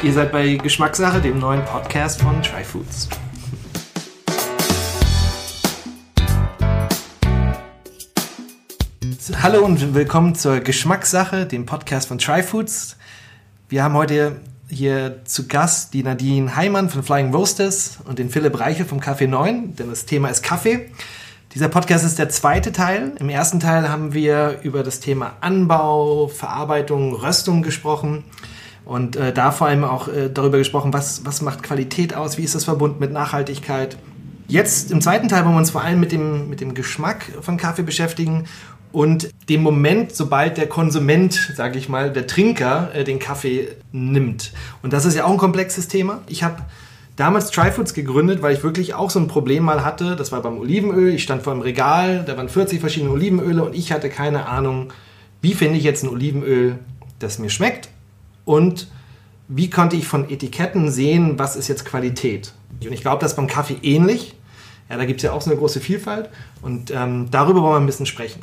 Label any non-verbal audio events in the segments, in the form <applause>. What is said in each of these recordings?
Ihr seid bei Geschmackssache, dem neuen Podcast von Try Foods. Hallo und willkommen zur Geschmackssache, dem Podcast von Try Foods. Wir haben heute hier zu Gast die Nadine Heimann von Flying Roasters und den Philipp Reichel vom Café 9, denn das Thema ist Kaffee. Dieser Podcast ist der zweite Teil. Im ersten Teil haben wir über das Thema Anbau, Verarbeitung, Röstung gesprochen und äh, da vor allem auch äh, darüber gesprochen, was, was macht Qualität aus, wie ist das verbunden mit Nachhaltigkeit. Jetzt im zweiten Teil wollen wir uns vor allem mit dem, mit dem Geschmack von Kaffee beschäftigen und dem Moment, sobald der Konsument, sage ich mal, der Trinker äh, den Kaffee nimmt. Und das ist ja auch ein komplexes Thema. Ich habe damals Tryfoods gegründet, weil ich wirklich auch so ein Problem mal hatte. Das war beim Olivenöl. Ich stand vor einem Regal, da waren 40 verschiedene Olivenöle und ich hatte keine Ahnung, wie finde ich jetzt ein Olivenöl, das mir schmeckt und wie konnte ich von Etiketten sehen, was ist jetzt Qualität. Und ich glaube, das ist beim Kaffee ähnlich. Ja, da gibt es ja auch so eine große Vielfalt und ähm, darüber wollen wir ein bisschen sprechen.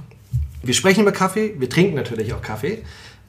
Wir sprechen über Kaffee, wir trinken natürlich auch Kaffee.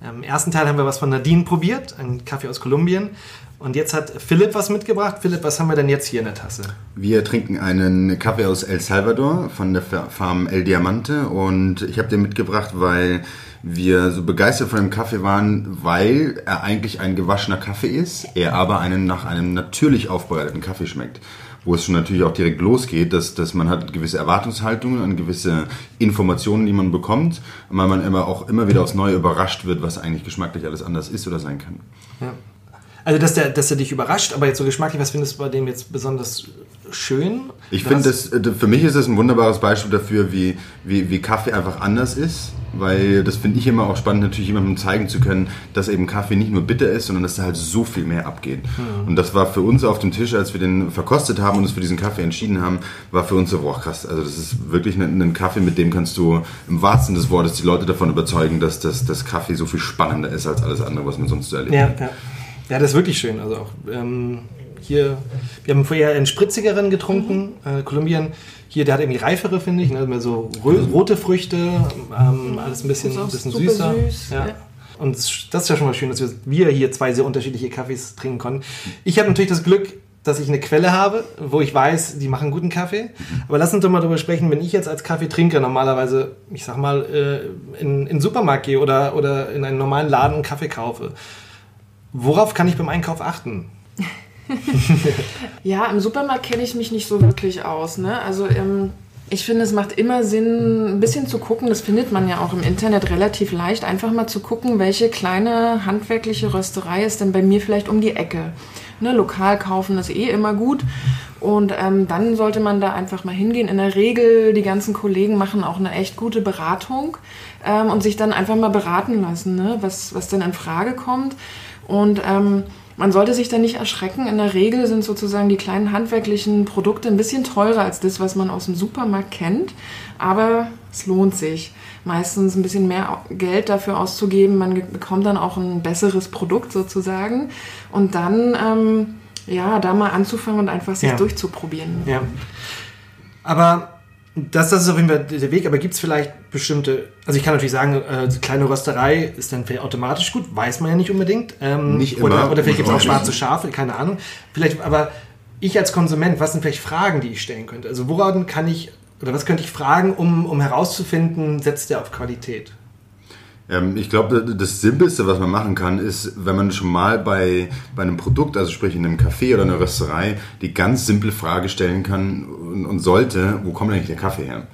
Im ersten Teil haben wir was von Nadine probiert, einen Kaffee aus Kolumbien. Und jetzt hat Philipp was mitgebracht. Philipp, was haben wir denn jetzt hier in der Tasse? Wir trinken einen Kaffee aus El Salvador von der Farm El Diamante. Und ich habe den mitgebracht, weil wir so begeistert von dem Kaffee waren, weil er eigentlich ein gewaschener Kaffee ist, er aber einen nach einem natürlich aufbereiteten Kaffee schmeckt wo es schon natürlich auch direkt losgeht, dass, dass man hat gewisse Erwartungshaltungen an gewisse Informationen, die man bekommt, weil man immer auch immer wieder aufs Neue überrascht wird, was eigentlich geschmacklich alles anders ist oder sein kann. Ja. Also, dass der, dass der dich überrascht, aber jetzt so geschmacklich, was findest du bei dem jetzt besonders schön? Ich finde, das, äh, für mich ist das ein wunderbares Beispiel dafür, wie, wie, wie Kaffee einfach anders ist, weil das finde ich immer auch spannend, natürlich jemandem zeigen zu können, dass eben Kaffee nicht nur bitter ist, sondern dass da halt so viel mehr abgeht. Mhm. Und das war für uns auf dem Tisch, als wir den verkostet haben und uns für diesen Kaffee entschieden haben, war für uns so, boah, krass, also das ist wirklich ein, ein Kaffee, mit dem kannst du im wahrsten des Wortes die Leute davon überzeugen, dass das, das Kaffee so viel spannender ist als alles andere, was man sonst so erlebt. Ja, ja. Ja, das ist wirklich schön. Also auch ähm, hier, wir haben vorher einen spritzigeren getrunken, mhm. äh, Kolumbien. Hier, der hat irgendwie reifere, finde ich, ne? mehr so rote Früchte, ähm, alles ein bisschen, ein bisschen süßer. Süß, ja. ja. Und das ist ja schon mal schön, dass wir hier zwei sehr unterschiedliche Kaffees trinken konnten. Ich habe natürlich das Glück, dass ich eine Quelle habe, wo ich weiß, die machen guten Kaffee. Mhm. Aber lass uns doch mal darüber sprechen, wenn ich jetzt als Kaffeetrinker normalerweise, ich sag mal, äh, in, in den Supermarkt gehe oder, oder in einen normalen Laden einen Kaffee kaufe Worauf kann ich beim Einkauf achten? <laughs> ja, im Supermarkt kenne ich mich nicht so wirklich aus. Ne? Also ähm, ich finde, es macht immer Sinn, ein bisschen zu gucken. Das findet man ja auch im Internet relativ leicht. Einfach mal zu gucken, welche kleine handwerkliche Rösterei ist denn bei mir vielleicht um die Ecke. Ne, lokal kaufen ist eh immer gut. Und ähm, dann sollte man da einfach mal hingehen. In der Regel, die ganzen Kollegen machen auch eine echt gute Beratung ähm, und sich dann einfach mal beraten lassen, ne? was, was denn in Frage kommt. Und ähm, man sollte sich da nicht erschrecken. In der Regel sind sozusagen die kleinen handwerklichen Produkte ein bisschen teurer als das, was man aus dem Supermarkt kennt. Aber es lohnt sich, meistens ein bisschen mehr Geld dafür auszugeben. Man bekommt dann auch ein besseres Produkt sozusagen. Und dann, ähm, ja, da mal anzufangen und einfach sich ja. durchzuprobieren. Ja. Aber das, das ist auf jeden Fall der Weg, aber gibt es vielleicht bestimmte, also ich kann natürlich sagen, äh, kleine Rösterei ist dann vielleicht automatisch gut, weiß man ja nicht unbedingt. Ähm, nicht immer. Oder, oder vielleicht gibt es auch schwarze Schafe, keine Ahnung. Vielleicht, aber ich als Konsument, was sind vielleicht Fragen, die ich stellen könnte? Also woran kann ich, oder was könnte ich fragen, um, um herauszufinden, setzt der auf Qualität? Ähm, ich glaube, das Simpelste, was man machen kann, ist, wenn man schon mal bei, bei einem Produkt, also sprich in einem Café oder einer Rösterei, die ganz simple Frage stellen kann und, und sollte, wo kommt eigentlich der Kaffee her?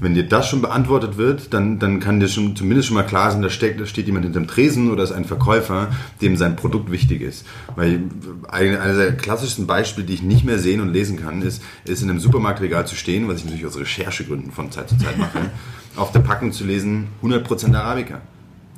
Wenn dir das schon beantwortet wird, dann, dann kann dir schon zumindest schon mal klar sein, da, steckt, da steht jemand hinterm Tresen oder ist ein Verkäufer, dem sein Produkt wichtig ist. Weil eines der klassischsten Beispiele, die ich nicht mehr sehen und lesen kann, ist, ist in einem Supermarktregal zu stehen, was ich natürlich aus Recherchegründen von Zeit zu Zeit mache, auf der Packung zu lesen, 100% Arabica.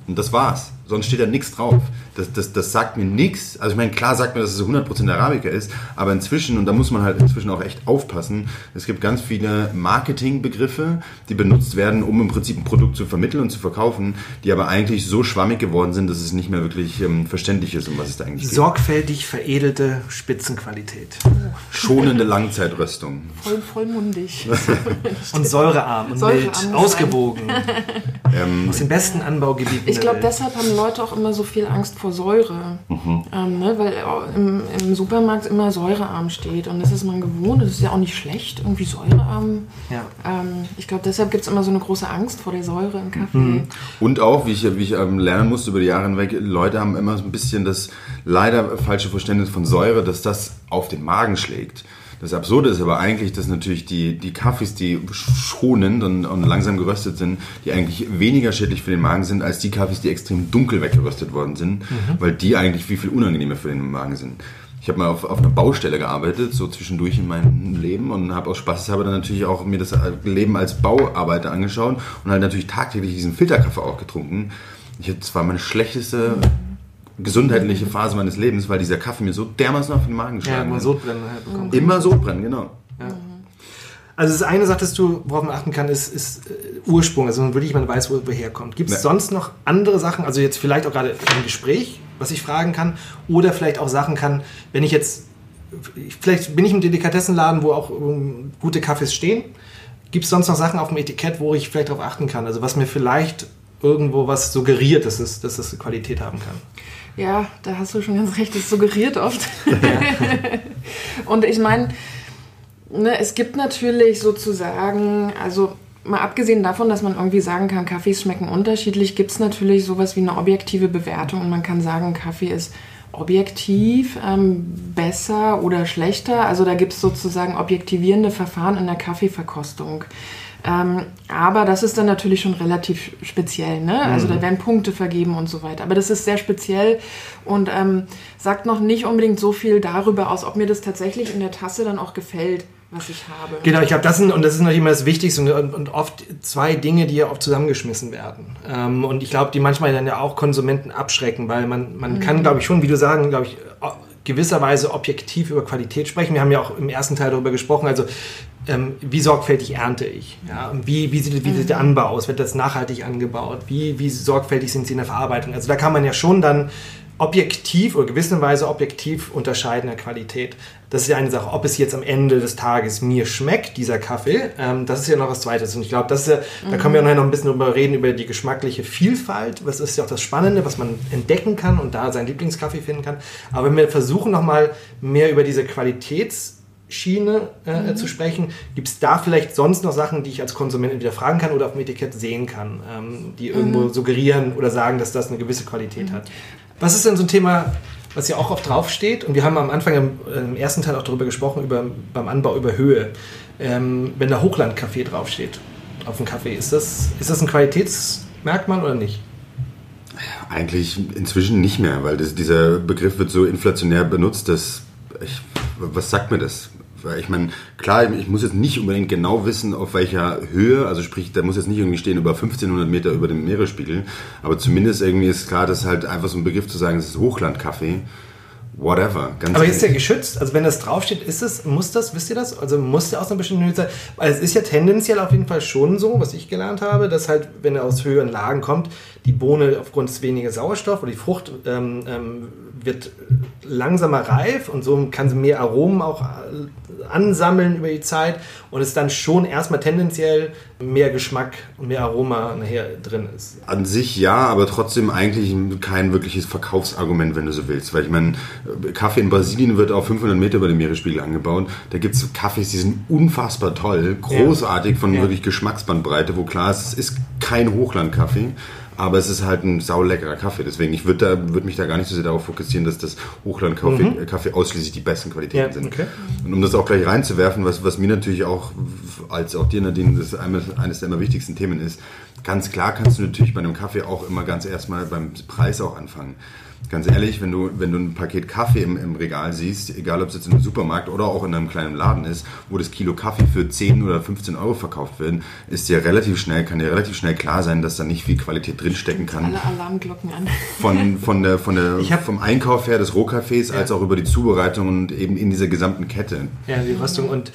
Und das war's. Sonst steht da nichts drauf. Das, das, das sagt mir nichts. Also ich meine, klar sagt mir, dass es 100% Arabica ist, aber inzwischen, und da muss man halt inzwischen auch echt aufpassen, es gibt ganz viele Marketingbegriffe, die benutzt werden, um im Prinzip ein Produkt zu vermitteln und zu verkaufen, die aber eigentlich so schwammig geworden sind, dass es nicht mehr wirklich ähm, verständlich ist, um was es da eigentlich geht. Sorgfältig veredelte Spitzenqualität. Schonende Langzeitröstung. Voll, vollmundig. <laughs> und säurearm und Säurearm mild, ausgewogen. <laughs> ähm, Aus den besten Anbaugebieten. Ich glaube, deshalb haben Leute auch immer so viel Angst vor Säure. Ähm, ne? Weil im, im Supermarkt immer säurearm steht. Und das ist man gewohnt. Das ist ja auch nicht schlecht, irgendwie säurearm. Ja. Ähm, ich glaube, deshalb gibt es immer so eine große Angst vor der Säure im Kaffee. Und auch, wie ich, wie ich ähm, lernen musste über die Jahre hinweg, Leute haben immer so ein bisschen das leider falsche Verständnis von Säure, dass das auf den Magen schlägt. Das Absurde ist aber eigentlich, dass natürlich die, die Kaffees, die schonend und, und langsam geröstet sind, die eigentlich weniger schädlich für den Magen sind, als die Kaffees, die extrem dunkel weggeröstet worden sind, weil die eigentlich viel, viel unangenehmer für den Magen sind. Ich habe mal auf, auf einer Baustelle gearbeitet, so zwischendurch in meinem Leben und habe aus Spaßeshalber dann natürlich auch mir das Leben als Bauarbeiter angeschaut und halt natürlich tagtäglich diesen Filterkaffee auch getrunken. Ich, das war meine schlechteste gesundheitliche Phase meines Lebens, weil dieser Kaffee mir so dermaßen auf den Magen Ja, geschlagen immer hat. Sodbrennen halt bekommen. Immer so brennen, genau. Also das eine, sagtest du, worauf man achten kann, ist, ist äh, Ursprung, also wirklich man weiß, wo woher kommt. Gibt es Ja. sonst noch andere Sachen, also jetzt vielleicht auch gerade im Gespräch, was ich fragen kann, oder vielleicht auch Sachen kann, wenn ich jetzt, vielleicht bin ich im Delikatessenladen, wo auch ähm, gute Kaffees stehen, gibt es sonst noch Sachen auf dem Etikett, wo ich vielleicht darauf achten kann, also was mir vielleicht irgendwo was suggeriert, dass es, dass es Qualität haben kann. Ja, da hast du schon ganz recht, das suggeriert oft. <laughs> Und ich meine, ne, es gibt natürlich sozusagen, also mal abgesehen davon, dass man irgendwie sagen kann, Kaffees schmecken unterschiedlich, gibt es natürlich sowas wie eine objektive Bewertung und man kann sagen, Kaffee ist objektiv ähm, besser oder schlechter. Also da gibt es sozusagen objektivierende Verfahren in der Kaffeeverkostung. Ähm, aber das ist dann natürlich schon relativ speziell. Ne? Also da werden Punkte vergeben und so weiter. Aber das ist sehr speziell und ähm, sagt noch nicht unbedingt so viel darüber aus, ob mir das tatsächlich in der Tasse dann auch gefällt, was ich habe. Genau, ich glaube, das sind, und das ist natürlich immer das Wichtigste und, und, oft zwei Dinge, die ja oft zusammengeschmissen werden. Ähm, und ich glaube, die manchmal dann ja auch Konsumenten abschrecken, weil man, man kann, glaube ich, schon, wie du sagen, glaube ich, gewisserweise objektiv über Qualität sprechen. Wir haben ja auch im ersten Teil darüber gesprochen, also ähm, wie sorgfältig ernte ich? Ja? Wie, wie, sieht, wie sieht der Anbau aus? Wird das nachhaltig angebaut? Wie, wie sorgfältig sind sie in der Verarbeitung? Also da kann man ja schon dann objektiv oder gewisserweise objektiv unterscheiden der Qualität. Das ist ja eine Sache, ob es jetzt am Ende des Tages mir schmeckt, dieser Kaffee, ähm, das ist ja noch was Zweites. Und ich glaube, das ist ja, da können wir nachher noch ein bisschen drüber reden, über die geschmackliche Vielfalt. Was ist ja auch das Spannende, was man entdecken kann und da seinen Lieblingskaffee finden kann. Aber wenn wir versuchen, nochmal mehr über diese Qualitätsschiene äh, zu sprechen, gibt es da vielleicht sonst noch Sachen, die ich als Konsument entweder fragen kann oder auf dem Etikett sehen kann, ähm, die irgendwo suggerieren oder sagen, dass das eine gewisse Qualität hat. Was ist denn so ein Thema, was ja auch oft draufsteht? Und wir haben am Anfang im, im ersten Teil auch darüber gesprochen, über, beim Anbau über Höhe. Ähm, wenn da Hochlandkaffee draufsteht auf dem Kaffee, ist das, ist das ein Qualitätsmerkmal oder nicht? Eigentlich inzwischen nicht mehr, weil das, dieser Begriff wird so inflationär benutzt, dass ich, was sagt mir das? Weil Ich meine, klar, ich muss jetzt nicht unbedingt genau wissen, auf welcher Höhe, also sprich, da muss jetzt nicht irgendwie stehen über 1500 Meter über dem Meeresspiegel, aber zumindest irgendwie ist klar, dass halt einfach so ein Begriff zu sagen, es ist Hochlandkaffee, whatever. Ganz Aber ist der ehrlich. geschützt? Also wenn das draufsteht, ist es, muss das, wisst ihr das? Also muss der aus einer bestimmten Höhe sein? Weil es ist ja tendenziell auf jeden Fall schon so, was ich gelernt habe, dass halt, wenn er aus höheren Lagen kommt, die Bohne aufgrund des weniger Sauerstoff oder die Frucht ähm, ähm, wird langsamer reif und so kann sie mehr Aromen auch äh, ansammeln über die Zeit und es dann schon erstmal tendenziell mehr Geschmack und mehr Aroma nachher drin ist. An sich ja, aber trotzdem eigentlich kein wirkliches Verkaufsargument, wenn du so willst. Weil ich meine, Kaffee in Brasilien wird auf 500 Meter über dem Meeresspiegel angebaut. Da gibt es Kaffees, die sind unfassbar toll, großartig von Ja. wirklich Geschmacksbandbreite, wo klar ist, es ist kein Hochlandkaffee. Aber es ist halt ein sauleckerer Kaffee. Deswegen, ich würde da, würd mich da gar nicht so sehr darauf fokussieren, dass das Hochlandkaffee Kaffee ausschließlich die besten Qualitäten Ja, sind. okay. Und um das auch gleich reinzuwerfen, was, was mir natürlich auch, als auch dir, Nadine, das einmal- eines der immer wichtigsten Themen ist, ganz klar kannst du natürlich bei einem Kaffee auch immer ganz erstmal beim Preis auch anfangen. Ganz ehrlich, wenn du, wenn du ein Paket Kaffee im, im Regal siehst, egal ob es jetzt in einem Supermarkt oder auch in einem kleinen Laden ist, wo das Kilo Kaffee für 10 oder 15 Euro verkauft wird, ist dir relativ schnell, kann dir relativ schnell klar sein, dass da nicht viel Qualität drinstecken kann Alle Alarmglocken an. <laughs> von, von der, von der, Ich hab- vom Einkauf her des Rohkaffees als auch über die Zubereitung und eben in dieser gesamten Kette. Ja, die Röstung und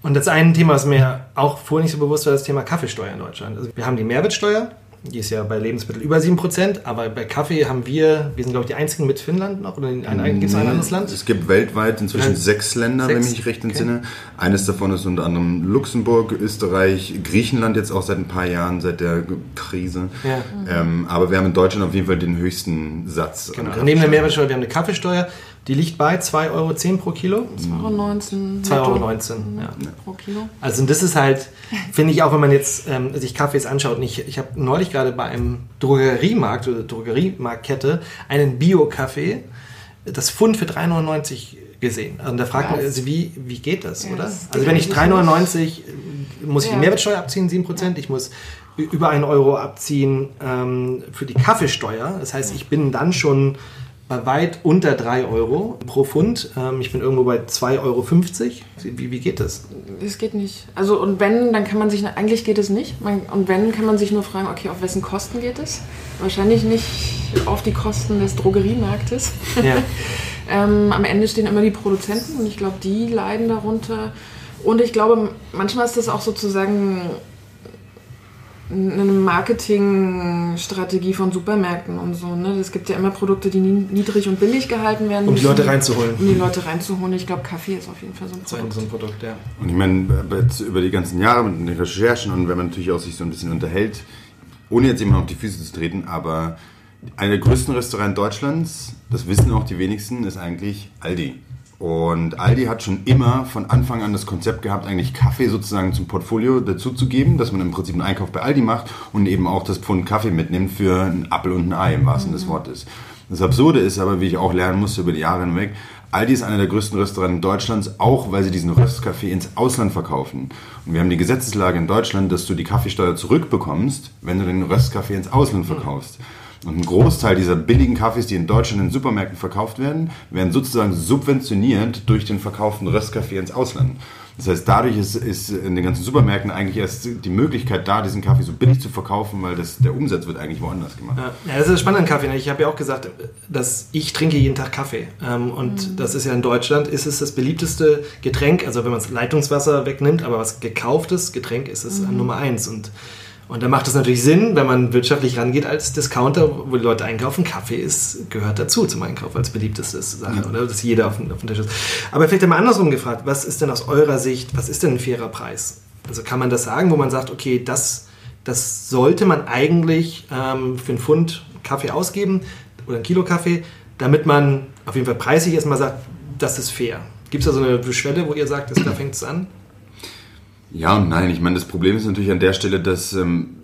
und das eine Thema, was mir auch vorher nicht so bewusst war, das Thema Kaffeesteuer in Deutschland. Also wir haben die Mehrwertsteuer Die ist ja bei Lebensmitteln über 7%, aber bei Kaffee haben wir, wir sind glaube ich die einzigen mit Finnland noch, oder gibt es ein anderes Land? Es gibt weltweit inzwischen Ja. sechs Länder, Sechs? wenn ich mich recht Okay. entsinne. Eines davon ist unter anderem Luxemburg, Österreich, Griechenland jetzt auch seit ein paar Jahren, seit der Krise. Ja. Ähm, aber wir haben in Deutschland auf jeden Fall den höchsten Satz. Genau. neben der Mehrwertsteuer, wir haben eine Kaffeesteuer, die liegt bei 2,10 Euro pro Kilo. 2,19 2,19 Euro, netto ja. pro Kilo. Also das ist halt, finde ich auch, wenn man jetzt ähm, sich Kaffees anschaut. Und ich ich habe neulich gerade bei einem Drogeriemarkt oder Drogeriemarktkette einen Bio-Kaffee, das Pfund für 3,99 gesehen. Und da fragt man, also wie, wie geht das, Ja, oder? das Also wenn ich eigentlich 3,99 muss ich die Ja. Mehrwertsteuer abziehen, 7%, ich muss über einen Euro abziehen ähm, für die Kaffeesteuer. Das heißt, ich bin dann schon weit unter 3 Euro pro Pfund. Ähm, ich bin irgendwo bei 2,50 Euro. Wie, wie geht das? Es geht nicht. Also und wenn, dann kann man sich, eigentlich geht es nicht. Und wenn, kann man sich nur fragen, okay, auf wessen Kosten geht es? Wahrscheinlich nicht auf die Kosten des Drogeriemarktes. Ja. <laughs> ähm, am Ende stehen immer die Produzenten und ich glaube, die leiden darunter. Und ich glaube, manchmal ist das auch sozusagen eine Marketingstrategie von Supermärkten und so. Ne? Es gibt ja immer Produkte, die nie- niedrig und billig gehalten werden Um die müssen, Leute reinzuholen. Um die Leute reinzuholen. Ich glaube, Kaffee ist auf jeden Fall so ein So ein, Produkt. so ein Produkt, ja. Und ich meine, jetzt über die ganzen Jahre mit den Recherchen und wenn man natürlich auch sich so ein bisschen unterhält, ohne jetzt jemand auf die Füße zu treten, aber einer der größten Restaurants Deutschlands, das wissen auch die wenigsten, ist eigentlich Aldi. Und Aldi hat schon immer von Anfang an das Konzept gehabt, eigentlich Kaffee sozusagen zum Portfolio dazuzugeben, dass man im Prinzip einen Einkauf bei Aldi macht und eben auch das Pfund Kaffee mitnimmt für einen Apfel und ein Ei im wahrsten Sinne des Wortes. Das Absurde ist aber, wie ich auch lernen musste über die Jahre hinweg, Aldi ist einer der größten Restaurants Deutschlands, auch weil sie diesen Röstkaffee ins Ausland verkaufen. Und wir haben die Gesetzeslage in Deutschland, dass du die Kaffeesteuer zurückbekommst, wenn du den Röstkaffee ins Ausland verkaufst. Und ein Großteil dieser billigen Kaffees, die in Deutschland in Supermärkten verkauft werden, werden sozusagen subventioniert durch den verkauften Röstkaffee ins Ausland. Das heißt, dadurch ist, ist in den ganzen Supermärkten eigentlich erst die Möglichkeit da, diesen Kaffee so billig zu verkaufen, weil das, der Umsatz wird eigentlich woanders gemacht. Ja, ja, das ist das Spannende an Kaffee. ne? Ich habe ja auch gesagt, dass ich trinke jeden Tag Kaffee. Ähm, und das ist ja in Deutschland, ist es das beliebteste Getränk. Also wenn man das Leitungswasser wegnimmt, aber was gekauftes Getränk ist es an Nummer eins. Und, und da macht es natürlich Sinn, wenn man wirtschaftlich rangeht als Discounter, wo die Leute einkaufen. Kaffee ist, gehört dazu zum Einkauf als beliebteste Sache, oder? Dass jeder auf dem, auf dem Tisch ist. Aber vielleicht einmal andersrum gefragt, was ist denn aus eurer Sicht, was ist denn ein fairer Preis? Also kann man das sagen, wo man sagt, okay, das das sollte man eigentlich ähm, für einen Pfund Kaffee ausgeben oder ein Kilo Kaffee, damit man auf jeden Fall preislich erstmal sagt, das ist fair. Gibt es da so eine Schwelle, wo ihr sagt, das, da fängt es an? Ja und nein. Ich meine, das Problem ist natürlich an der Stelle, dass ähm,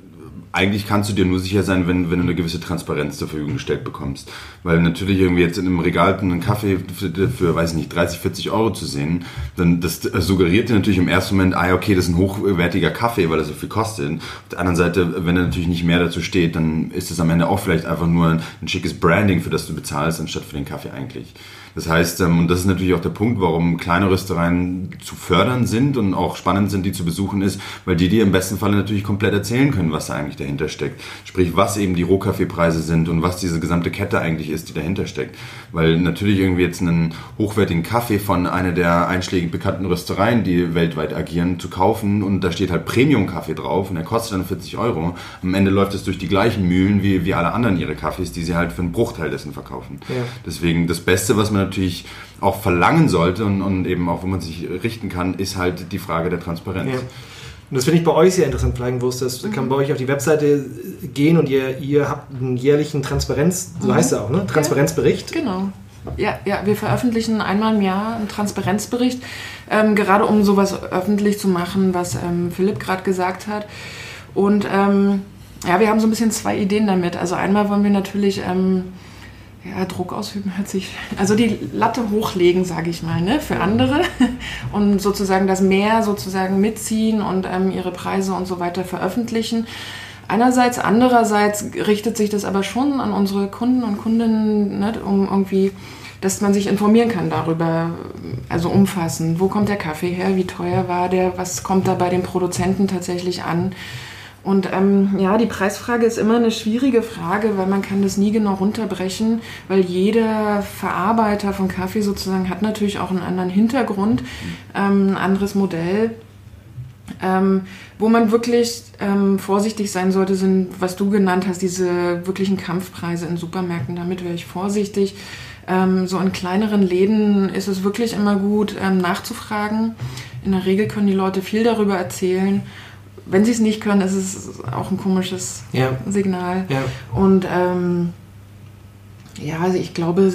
eigentlich kannst du dir nur sicher sein, wenn, wenn du eine gewisse Transparenz zur Verfügung gestellt bekommst. Weil natürlich irgendwie jetzt in einem Regal einen Kaffee für, für weiß ich nicht, 30, 40 Euro zu sehen, dann das suggeriert dir natürlich im ersten Moment, ah okay, das ist ein hochwertiger Kaffee, weil er so viel kostet. Auf der anderen Seite, wenn da natürlich nicht mehr dazu steht, dann ist es am Ende auch vielleicht einfach nur ein, ein schickes Branding, für das du bezahlst, anstatt für den Kaffee eigentlich. Das heißt, ähm, und das ist natürlich auch der Punkt, warum kleine Röstereien zu fördern sind und auch spannend sind, die zu besuchen ist, weil die dir im besten Falle natürlich komplett erzählen können, was da eigentlich dahinter steckt. Sprich, was eben die Rohkaffeepreise sind und was diese gesamte Kette eigentlich ist, die dahinter steckt. Weil natürlich irgendwie jetzt einen hochwertigen Kaffee von einer der einschlägig bekannten Röstereien, die weltweit agieren, zu kaufen und da steht halt Premium-Kaffee drauf und der kostet dann 40 Euro. Am Ende läuft es durch die gleichen Mühlen wie, wie alle anderen ihre Kaffees, die sie halt für einen Bruchteil dessen verkaufen. Ja. Deswegen das Beste, was man natürlich auch verlangen sollte und, und eben auch, wo man sich richten kann, ist halt die Frage der Transparenz. Ja. Und das finde ich bei euch sehr interessant, Flying-Wurst. Das kann bei euch auf die Webseite gehen und ihr, ihr habt einen jährlichen Transparenz, so heißt er auch, ne? Transparenzbericht. Genau. Ja, ja, wir veröffentlichen einmal im Jahr einen Transparenzbericht, ähm, gerade um sowas öffentlich zu machen, was ähm, Philipp gerade gesagt hat. Und ähm, ja, wir haben so ein bisschen zwei Ideen damit. Also einmal wollen wir natürlich ähm, ja, Druck ausüben, hört sich. Also die Latte hochlegen, sage ich mal, ne, für andere und sozusagen das mehr sozusagen mitziehen und ähm, ihre Preise und so weiter veröffentlichen. Einerseits, andererseits richtet sich das aber schon an unsere Kunden und Kundinnen, ne, um irgendwie, dass man sich informieren kann darüber, also umfassend, wo kommt der Kaffee her, wie teuer war der, was kommt da bei den Produzenten tatsächlich an. Und ähm, ja, die Preisfrage ist immer eine schwierige Frage, weil man kann das nie genau runterbrechen, weil jeder Verarbeiter von Kaffee sozusagen hat natürlich auch einen anderen Hintergrund, ähm, ein anderes Modell. Ähm, wo man wirklich ähm, vorsichtig sein sollte, sind, was du genannt hast, diese wirklichen Kampfpreise in Supermärkten. Damit wäre ich vorsichtig. Ähm, so in kleineren Läden ist es wirklich immer gut, ähm, nachzufragen. In der Regel können die Leute viel darüber erzählen. Wenn sie es nicht können, ist es auch ein komisches Ja. Signal. Ja. Und ähm, ja, also ich glaube,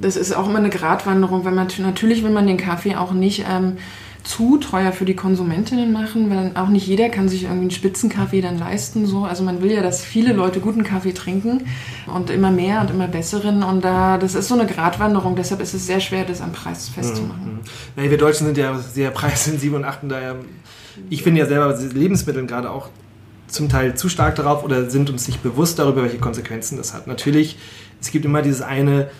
das ist auch immer eine Gratwanderung, wenn man natürlich will man den Kaffee auch nicht ähm, zu teuer für die Konsumentinnen machen, weil auch nicht jeder kann sich irgendwie einen Spitzenkaffee dann leisten. So. Also man will ja, dass viele Leute guten Kaffee trinken und immer mehr und immer besseren. Und da, das ist so eine Gratwanderung, deshalb ist es sehr schwer, das am Preis festzumachen. Naja, wir Deutschen sind ja sehr preissensibel und achten daher, ich finde ja selber Lebensmittel gerade auch zum Teil zu stark darauf oder sind uns nicht bewusst darüber, welche Konsequenzen das hat. Natürlich, es gibt immer dieses eine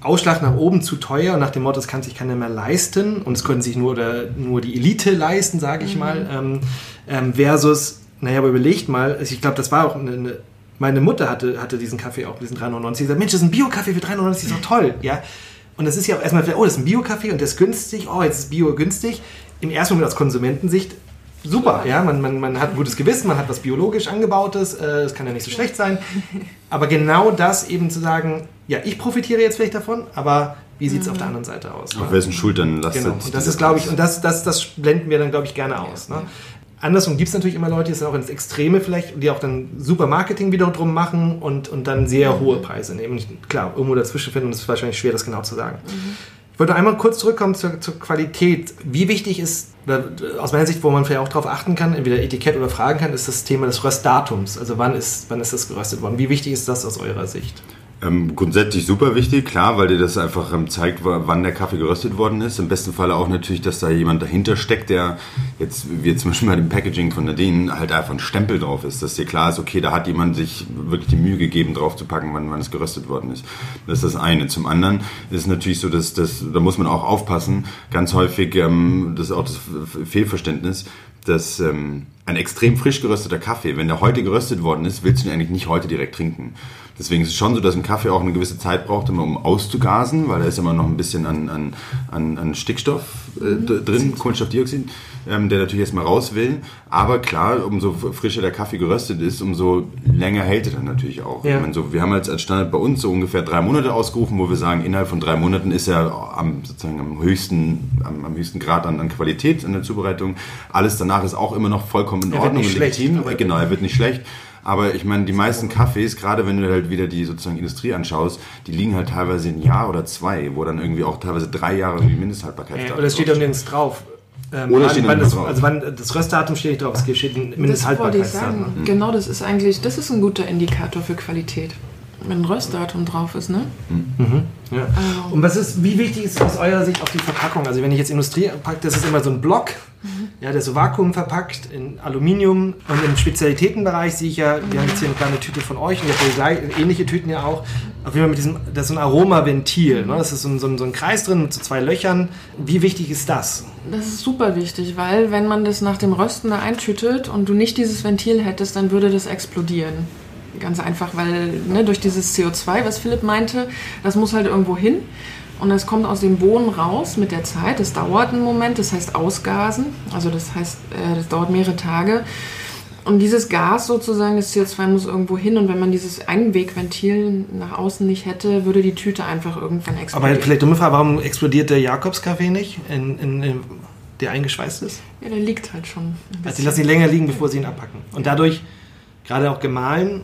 Ausschlag nach oben zu teuer und nach dem Motto, das kann sich keiner mehr leisten und es können sich nur oder nur die Elite leisten, sage ich mal, ähm, ähm, versus, naja, aber überlegt mal, also ich glaube, das war auch eine, eine meine Mutter hatte, hatte diesen Kaffee auch, diesen 3,99. Sie sagt, Mensch, das ist ein Bio-Kaffee für 3,99, das ist doch toll, ja. Und das ist ja auch erstmal, oh, das ist ein Bio-Kaffee und der ist günstig, oh, jetzt ist Bio günstig. Im ersten Moment aus Konsumentensicht super, ja, man, man, man hat ein gutes Gewissen, man hat was biologisch angebautes, äh, das kann ja nicht so schlecht sein. <laughs> Aber genau das eben zu sagen, ja, ich profitiere jetzt vielleicht davon, aber wie sieht es auf der anderen Seite aus? Auf ne? wessen Schultern lastet Genau, und das ist, glaube ich, und das, das, das blenden wir dann, glaube ich, gerne aus. Ne? Andersrum gibt es natürlich immer Leute, die sind auch ins Extreme vielleicht, die auch dann super Marketing wieder drum machen und, und dann sehr hohe Preise nehmen. Klar, irgendwo dazwischen finden, ist es wahrscheinlich schwer, das genau zu sagen. Ich wollte einmal kurz zurückkommen zur, zur Qualität. Wie wichtig ist, oder aus meiner Sicht, wo man vielleicht auch darauf achten kann, entweder Etikett oder fragen kann, ist das Thema des Röstdatums. Also wann ist, wann ist das geröstet worden? Wie wichtig ist das aus eurer Sicht? Ähm, grundsätzlich super wichtig, klar, weil dir das einfach ähm, zeigt, wa- wann der Kaffee geröstet worden ist. Im besten Falle auch natürlich, dass da jemand dahinter steckt, der jetzt, wie jetzt zum Beispiel bei dem Packaging von Nadine, halt einfach ein Stempel drauf ist, dass dir klar ist, okay, da hat jemand sich wirklich die Mühe gegeben, drauf zu packen, wann, wann es geröstet worden ist. Das ist das eine. Zum anderen ist es natürlich so, dass das, da muss man auch aufpassen, ganz häufig, ähm, das ist auch das Fehlverständnis, dass ähm, ein extrem frisch gerösteter Kaffee, wenn der heute geröstet worden ist, willst du ihn eigentlich nicht heute direkt trinken. Deswegen ist es schon so, dass ein Kaffee auch eine gewisse Zeit braucht, um auszugasen, weil da ist immer noch ein bisschen an, an, an, an Stickstoff äh, d- drin, Kohlenstoffdioxid, ähm, der natürlich erstmal raus will. Aber klar, umso frischer der Kaffee geröstet ist, umso länger hält er dann natürlich auch. Ja. Ich meine, so, wir haben jetzt als Standard bei uns so ungefähr drei Monate ausgerufen, wo wir sagen, innerhalb von drei Monaten ist er am, sozusagen am höchsten, am, am höchsten Grad an, an Qualität in der Zubereitung. Alles danach ist auch immer noch vollkommen in Er wird Ordnung nicht und schlecht, legitim. aber- Genau, er wird nicht schlecht. Aber ich meine, die meisten Kaffees, gerade wenn du halt wieder die sozusagen Industrie anschaust, die liegen halt teilweise ein Jahr oder zwei, wo dann irgendwie auch teilweise drei Jahre die Mindesthaltbarkeit Ja, oder es steht ja nirgends drauf. Ähm, Oder wann, steht wann das, drauf. also wann das Röstdatum steht nicht drauf, es steht ein Das wollte ich Mindesthaltbarkeitsdatum. sagen. Genau, das ist eigentlich, das ist ein guter Indikator für Qualität. Wenn ein Röstdatum drauf ist, ne? Ja. Und was ist, wie wichtig ist aus eurer Sicht auch die Verpackung? Also wenn ich jetzt Industrie packe, das ist immer so ein Block, ja, der ist so Vakuum verpackt in Aluminium und im Spezialitätenbereich sehe ich ja, wir haben jetzt hier eine kleine Tüte von euch und ihr habt ähnliche Tüten ja auch, auf jeden Fall mit diesem, das ist so ein Aromaventil, ne? das ist so ein, so, ein, so ein Kreis drin mit so zwei Löchern. Wie wichtig ist das? Das ist super wichtig, weil wenn man das nach dem Rösten da eintütet und du nicht dieses Ventil hättest, dann würde das explodieren. Ganz einfach, weil ne, durch dieses CO2, was Philipp meinte, das muss halt irgendwo hin. Und es kommt aus dem Boden raus mit der Zeit. Das dauert einen Moment, das heißt ausgasen. Also das heißt, äh, das dauert mehrere Tage. Und dieses Gas sozusagen, das CO2 muss irgendwo hin. Und wenn man dieses Einwegventil nach außen nicht hätte, würde die Tüte einfach irgendwann Aber explodieren. vielleicht dumme Frage, warum explodiert der Jakobskaffee nicht, in, in, in, der eingeschweißt ist? ja, der liegt halt schon. Also bisschen. lassen ihn länger liegen, bevor sie ihn abpacken. Und dadurch, gerade auch gemahlen,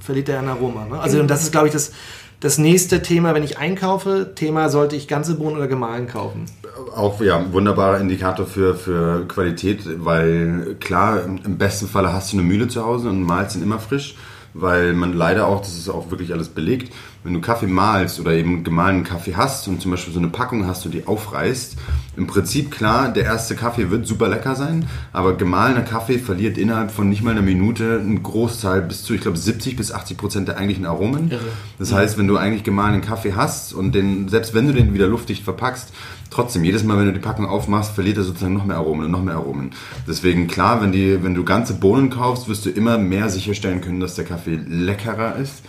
verliert er an Aroma. Ne? Also und das ist, glaube ich, das, das nächste Thema, wenn ich einkaufe. Thema, sollte ich ganze Bohnen oder gemahlen kaufen? Auch ja, wunderbarer Indikator für, für Qualität, weil klar, im besten Falle hast du eine Mühle zu Hause und malst ihn immer frisch, weil man leider auch, das ist auch wirklich alles belegt, wenn du Kaffee mahlst oder eben gemahlenen Kaffee hast und zum Beispiel so eine Packung hast und die aufreißt, im Prinzip klar, der erste Kaffee wird super lecker sein, aber gemahlener Kaffee verliert innerhalb von nicht mal einer Minute einen Großteil bis zu, ich glaube, 70 bis 80 Prozent der eigentlichen Aromen. Irre. Das heißt, wenn du eigentlich gemahlenen Kaffee hast und den, selbst wenn du den wieder luftdicht verpackst, trotzdem, jedes Mal, wenn du die Packung aufmachst, verliert er sozusagen noch mehr Aromen und noch mehr Aromen. Deswegen, klar, wenn, die, wenn du ganze Bohnen kaufst, wirst du immer mehr sicherstellen können, dass der Kaffee leckerer ist.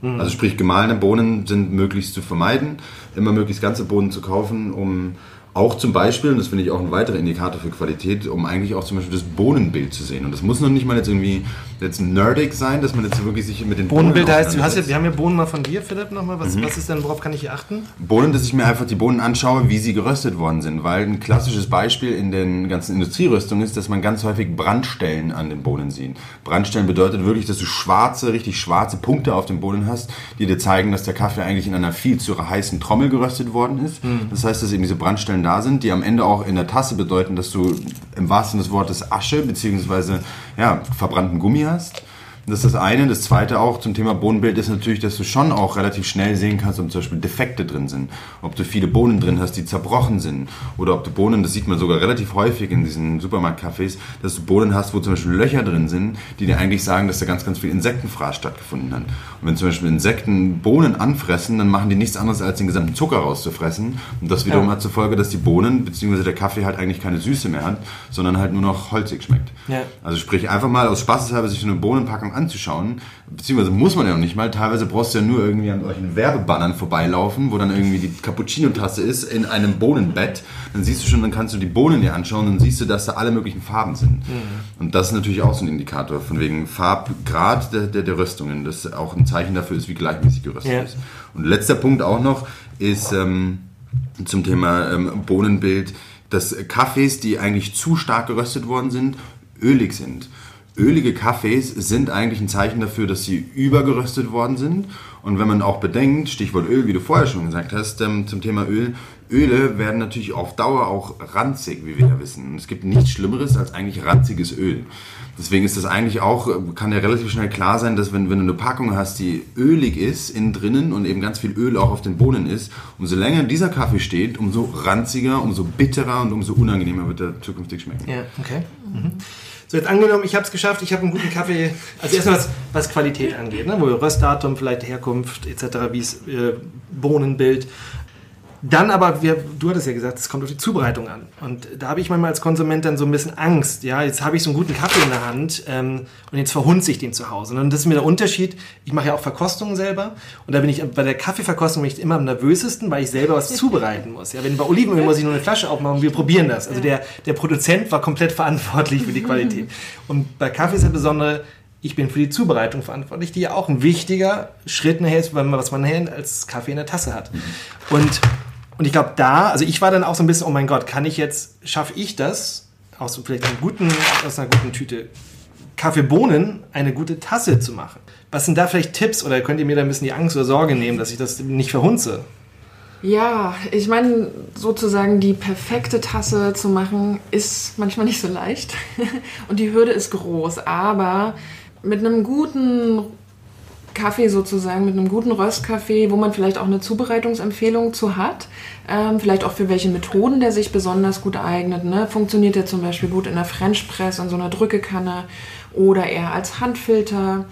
Also sprich, gemahlene Bohnen sind möglichst zu vermeiden, immer möglichst ganze Bohnen zu kaufen, um Auch zum Beispiel, und das finde ich auch ein weiterer Indikator für Qualität, um eigentlich auch zum Beispiel das Bohnenbild zu sehen. Und das muss noch nicht mal jetzt irgendwie jetzt nerdig sein, dass man jetzt wirklich sich mit den Bohnenbild Bohnen heißt, du hast ja, wir haben ja Bohnen mal von dir, Philipp, nochmal. Was, mhm. was ist denn, worauf kann ich hier achten? Bohnen, dass ich mir einfach die Bohnen anschaue, wie sie geröstet worden sind. Weil ein klassisches Beispiel in den ganzen Industrierüstungen ist, dass man ganz häufig Brandstellen an den Bohnen sieht. Brandstellen bedeutet wirklich, dass du schwarze, richtig schwarze Punkte auf den Bohnen hast, die dir zeigen, dass der Kaffee eigentlich in einer viel zu heißen Trommel geröstet worden ist. Mhm. Das heißt, dass eben diese Brandstellen da sind, die am Ende auch in der Tasse bedeuten, dass du im wahrsten des Wortes Asche bzw. Ja, verbrannten Gummi hast. Das ist das eine. Das zweite auch zum Thema Bohnenbild ist natürlich, dass du schon auch relativ schnell sehen kannst, ob zum Beispiel Defekte drin sind. Ob du viele Bohnen drin hast, die zerbrochen sind. Oder ob du Bohnen, das sieht man sogar relativ häufig in diesen Supermarktcafés, dass du Bohnen hast, wo zum Beispiel Löcher drin sind, die dir eigentlich sagen, dass da ganz, ganz viel Insektenfraß stattgefunden hat. Und wenn zum Beispiel Insekten Bohnen anfressen, dann machen die nichts anderes, als den gesamten Zucker rauszufressen. Und das wiederum ja. hat zur Folge, dass die Bohnen bzw. der Kaffee halt eigentlich keine Süße mehr hat, sondern halt nur noch holzig schmeckt. Ja. Also sprich einfach mal aus Spaßeshalber sich so eine Bohnenpackung anzuschauen, beziehungsweise muss man ja noch nicht mal, teilweise brauchst du ja nur irgendwie an solchen Werbebannern vorbeilaufen, wo dann irgendwie die Cappuccino-Tasse ist in einem Bohnenbett, dann siehst du schon, dann kannst du die Bohnen dir anschauen, dann siehst du, dass da alle möglichen Farben sind. Mhm. Und das ist natürlich auch so ein Indikator von wegen Farbgrad der, der, der Röstungen, das auch ein Zeichen dafür ist, wie gleichmäßig geröstet ja. ist. Und letzter Punkt auch noch ist ähm, zum Thema ähm, Bohnenbild, dass Kaffees, die eigentlich zu stark geröstet worden sind, ölig sind ölige Kaffees sind eigentlich ein Zeichen dafür, dass sie übergeröstet worden sind. Und wenn man auch bedenkt, Stichwort Öl, wie du vorher schon gesagt hast, ähm, zum Thema Öl, Öle werden natürlich auf Dauer auch ranzig, wie wir ja wissen. Es gibt nichts Schlimmeres als eigentlich ranziges Öl. Deswegen ist das eigentlich auch, kann ja relativ schnell klar sein, dass wenn, wenn du eine Packung hast, die ölig ist innen drinnen und eben ganz viel Öl auch auf den Bohnen ist, umso länger dieser Kaffee steht, umso ranziger, umso bitterer und umso unangenehmer wird er zukünftig schmecken. Ja, okay. Mhm. So, jetzt angenommen, ich habe es geschafft, ich habe einen guten Kaffee. Also erstmal was, was Qualität angeht, ne? wo Röstdatum, vielleicht Herkunft etc., wie es äh, Bohnenbild. Dann aber, wir, du hattest ja gesagt, es kommt auf die Zubereitung an. Und da habe ich manchmal als Konsument dann so ein bisschen Angst. Ja, jetzt habe ich so einen guten Kaffee in der Hand ähm, und jetzt verhunze ich den zu Hause. Und das ist mir der Unterschied. Ich mache ja auch Verkostungen selber. Und da bin ich bei der Kaffeeverkostung bin ich immer am nervösesten, weil ich selber was <laughs> zubereiten muss. Ja, wenn bei Olivenöl muss ich nur eine Flasche aufmachen und wir probieren das. Also der, der Produzent war komplett verantwortlich für die Qualität. <laughs> Und bei Kaffee ist ja besondere, ich bin für die Zubereitung verantwortlich, die ja auch ein wichtiger Schritt nachher ist, was man nachher als Kaffee in der Tasse hat. Und und ich glaube, da, also ich war dann auch so ein bisschen, oh mein Gott, kann ich jetzt, schaffe ich das, aus vielleicht einem guten, aus einer guten Tüte Kaffeebohnen eine gute Tasse zu machen? Was sind da vielleicht Tipps oder könnt ihr mir da ein bisschen die Angst oder Sorge nehmen, dass ich das nicht verhunze? Ja, ich meine, sozusagen die perfekte Tasse zu machen, ist manchmal nicht so leicht. <laughs> Und die Hürde ist groß. Aber mit einem guten Kaffee sozusagen, mit einem guten Röstkaffee, wo man vielleicht auch eine Zubereitungsempfehlung zu hat. Ähm, vielleicht auch für welche Methoden der sich besonders gut eignet. Ne? Funktioniert der zum Beispiel gut in der French Press, in so einer Drückekanne oder eher als Handfilter.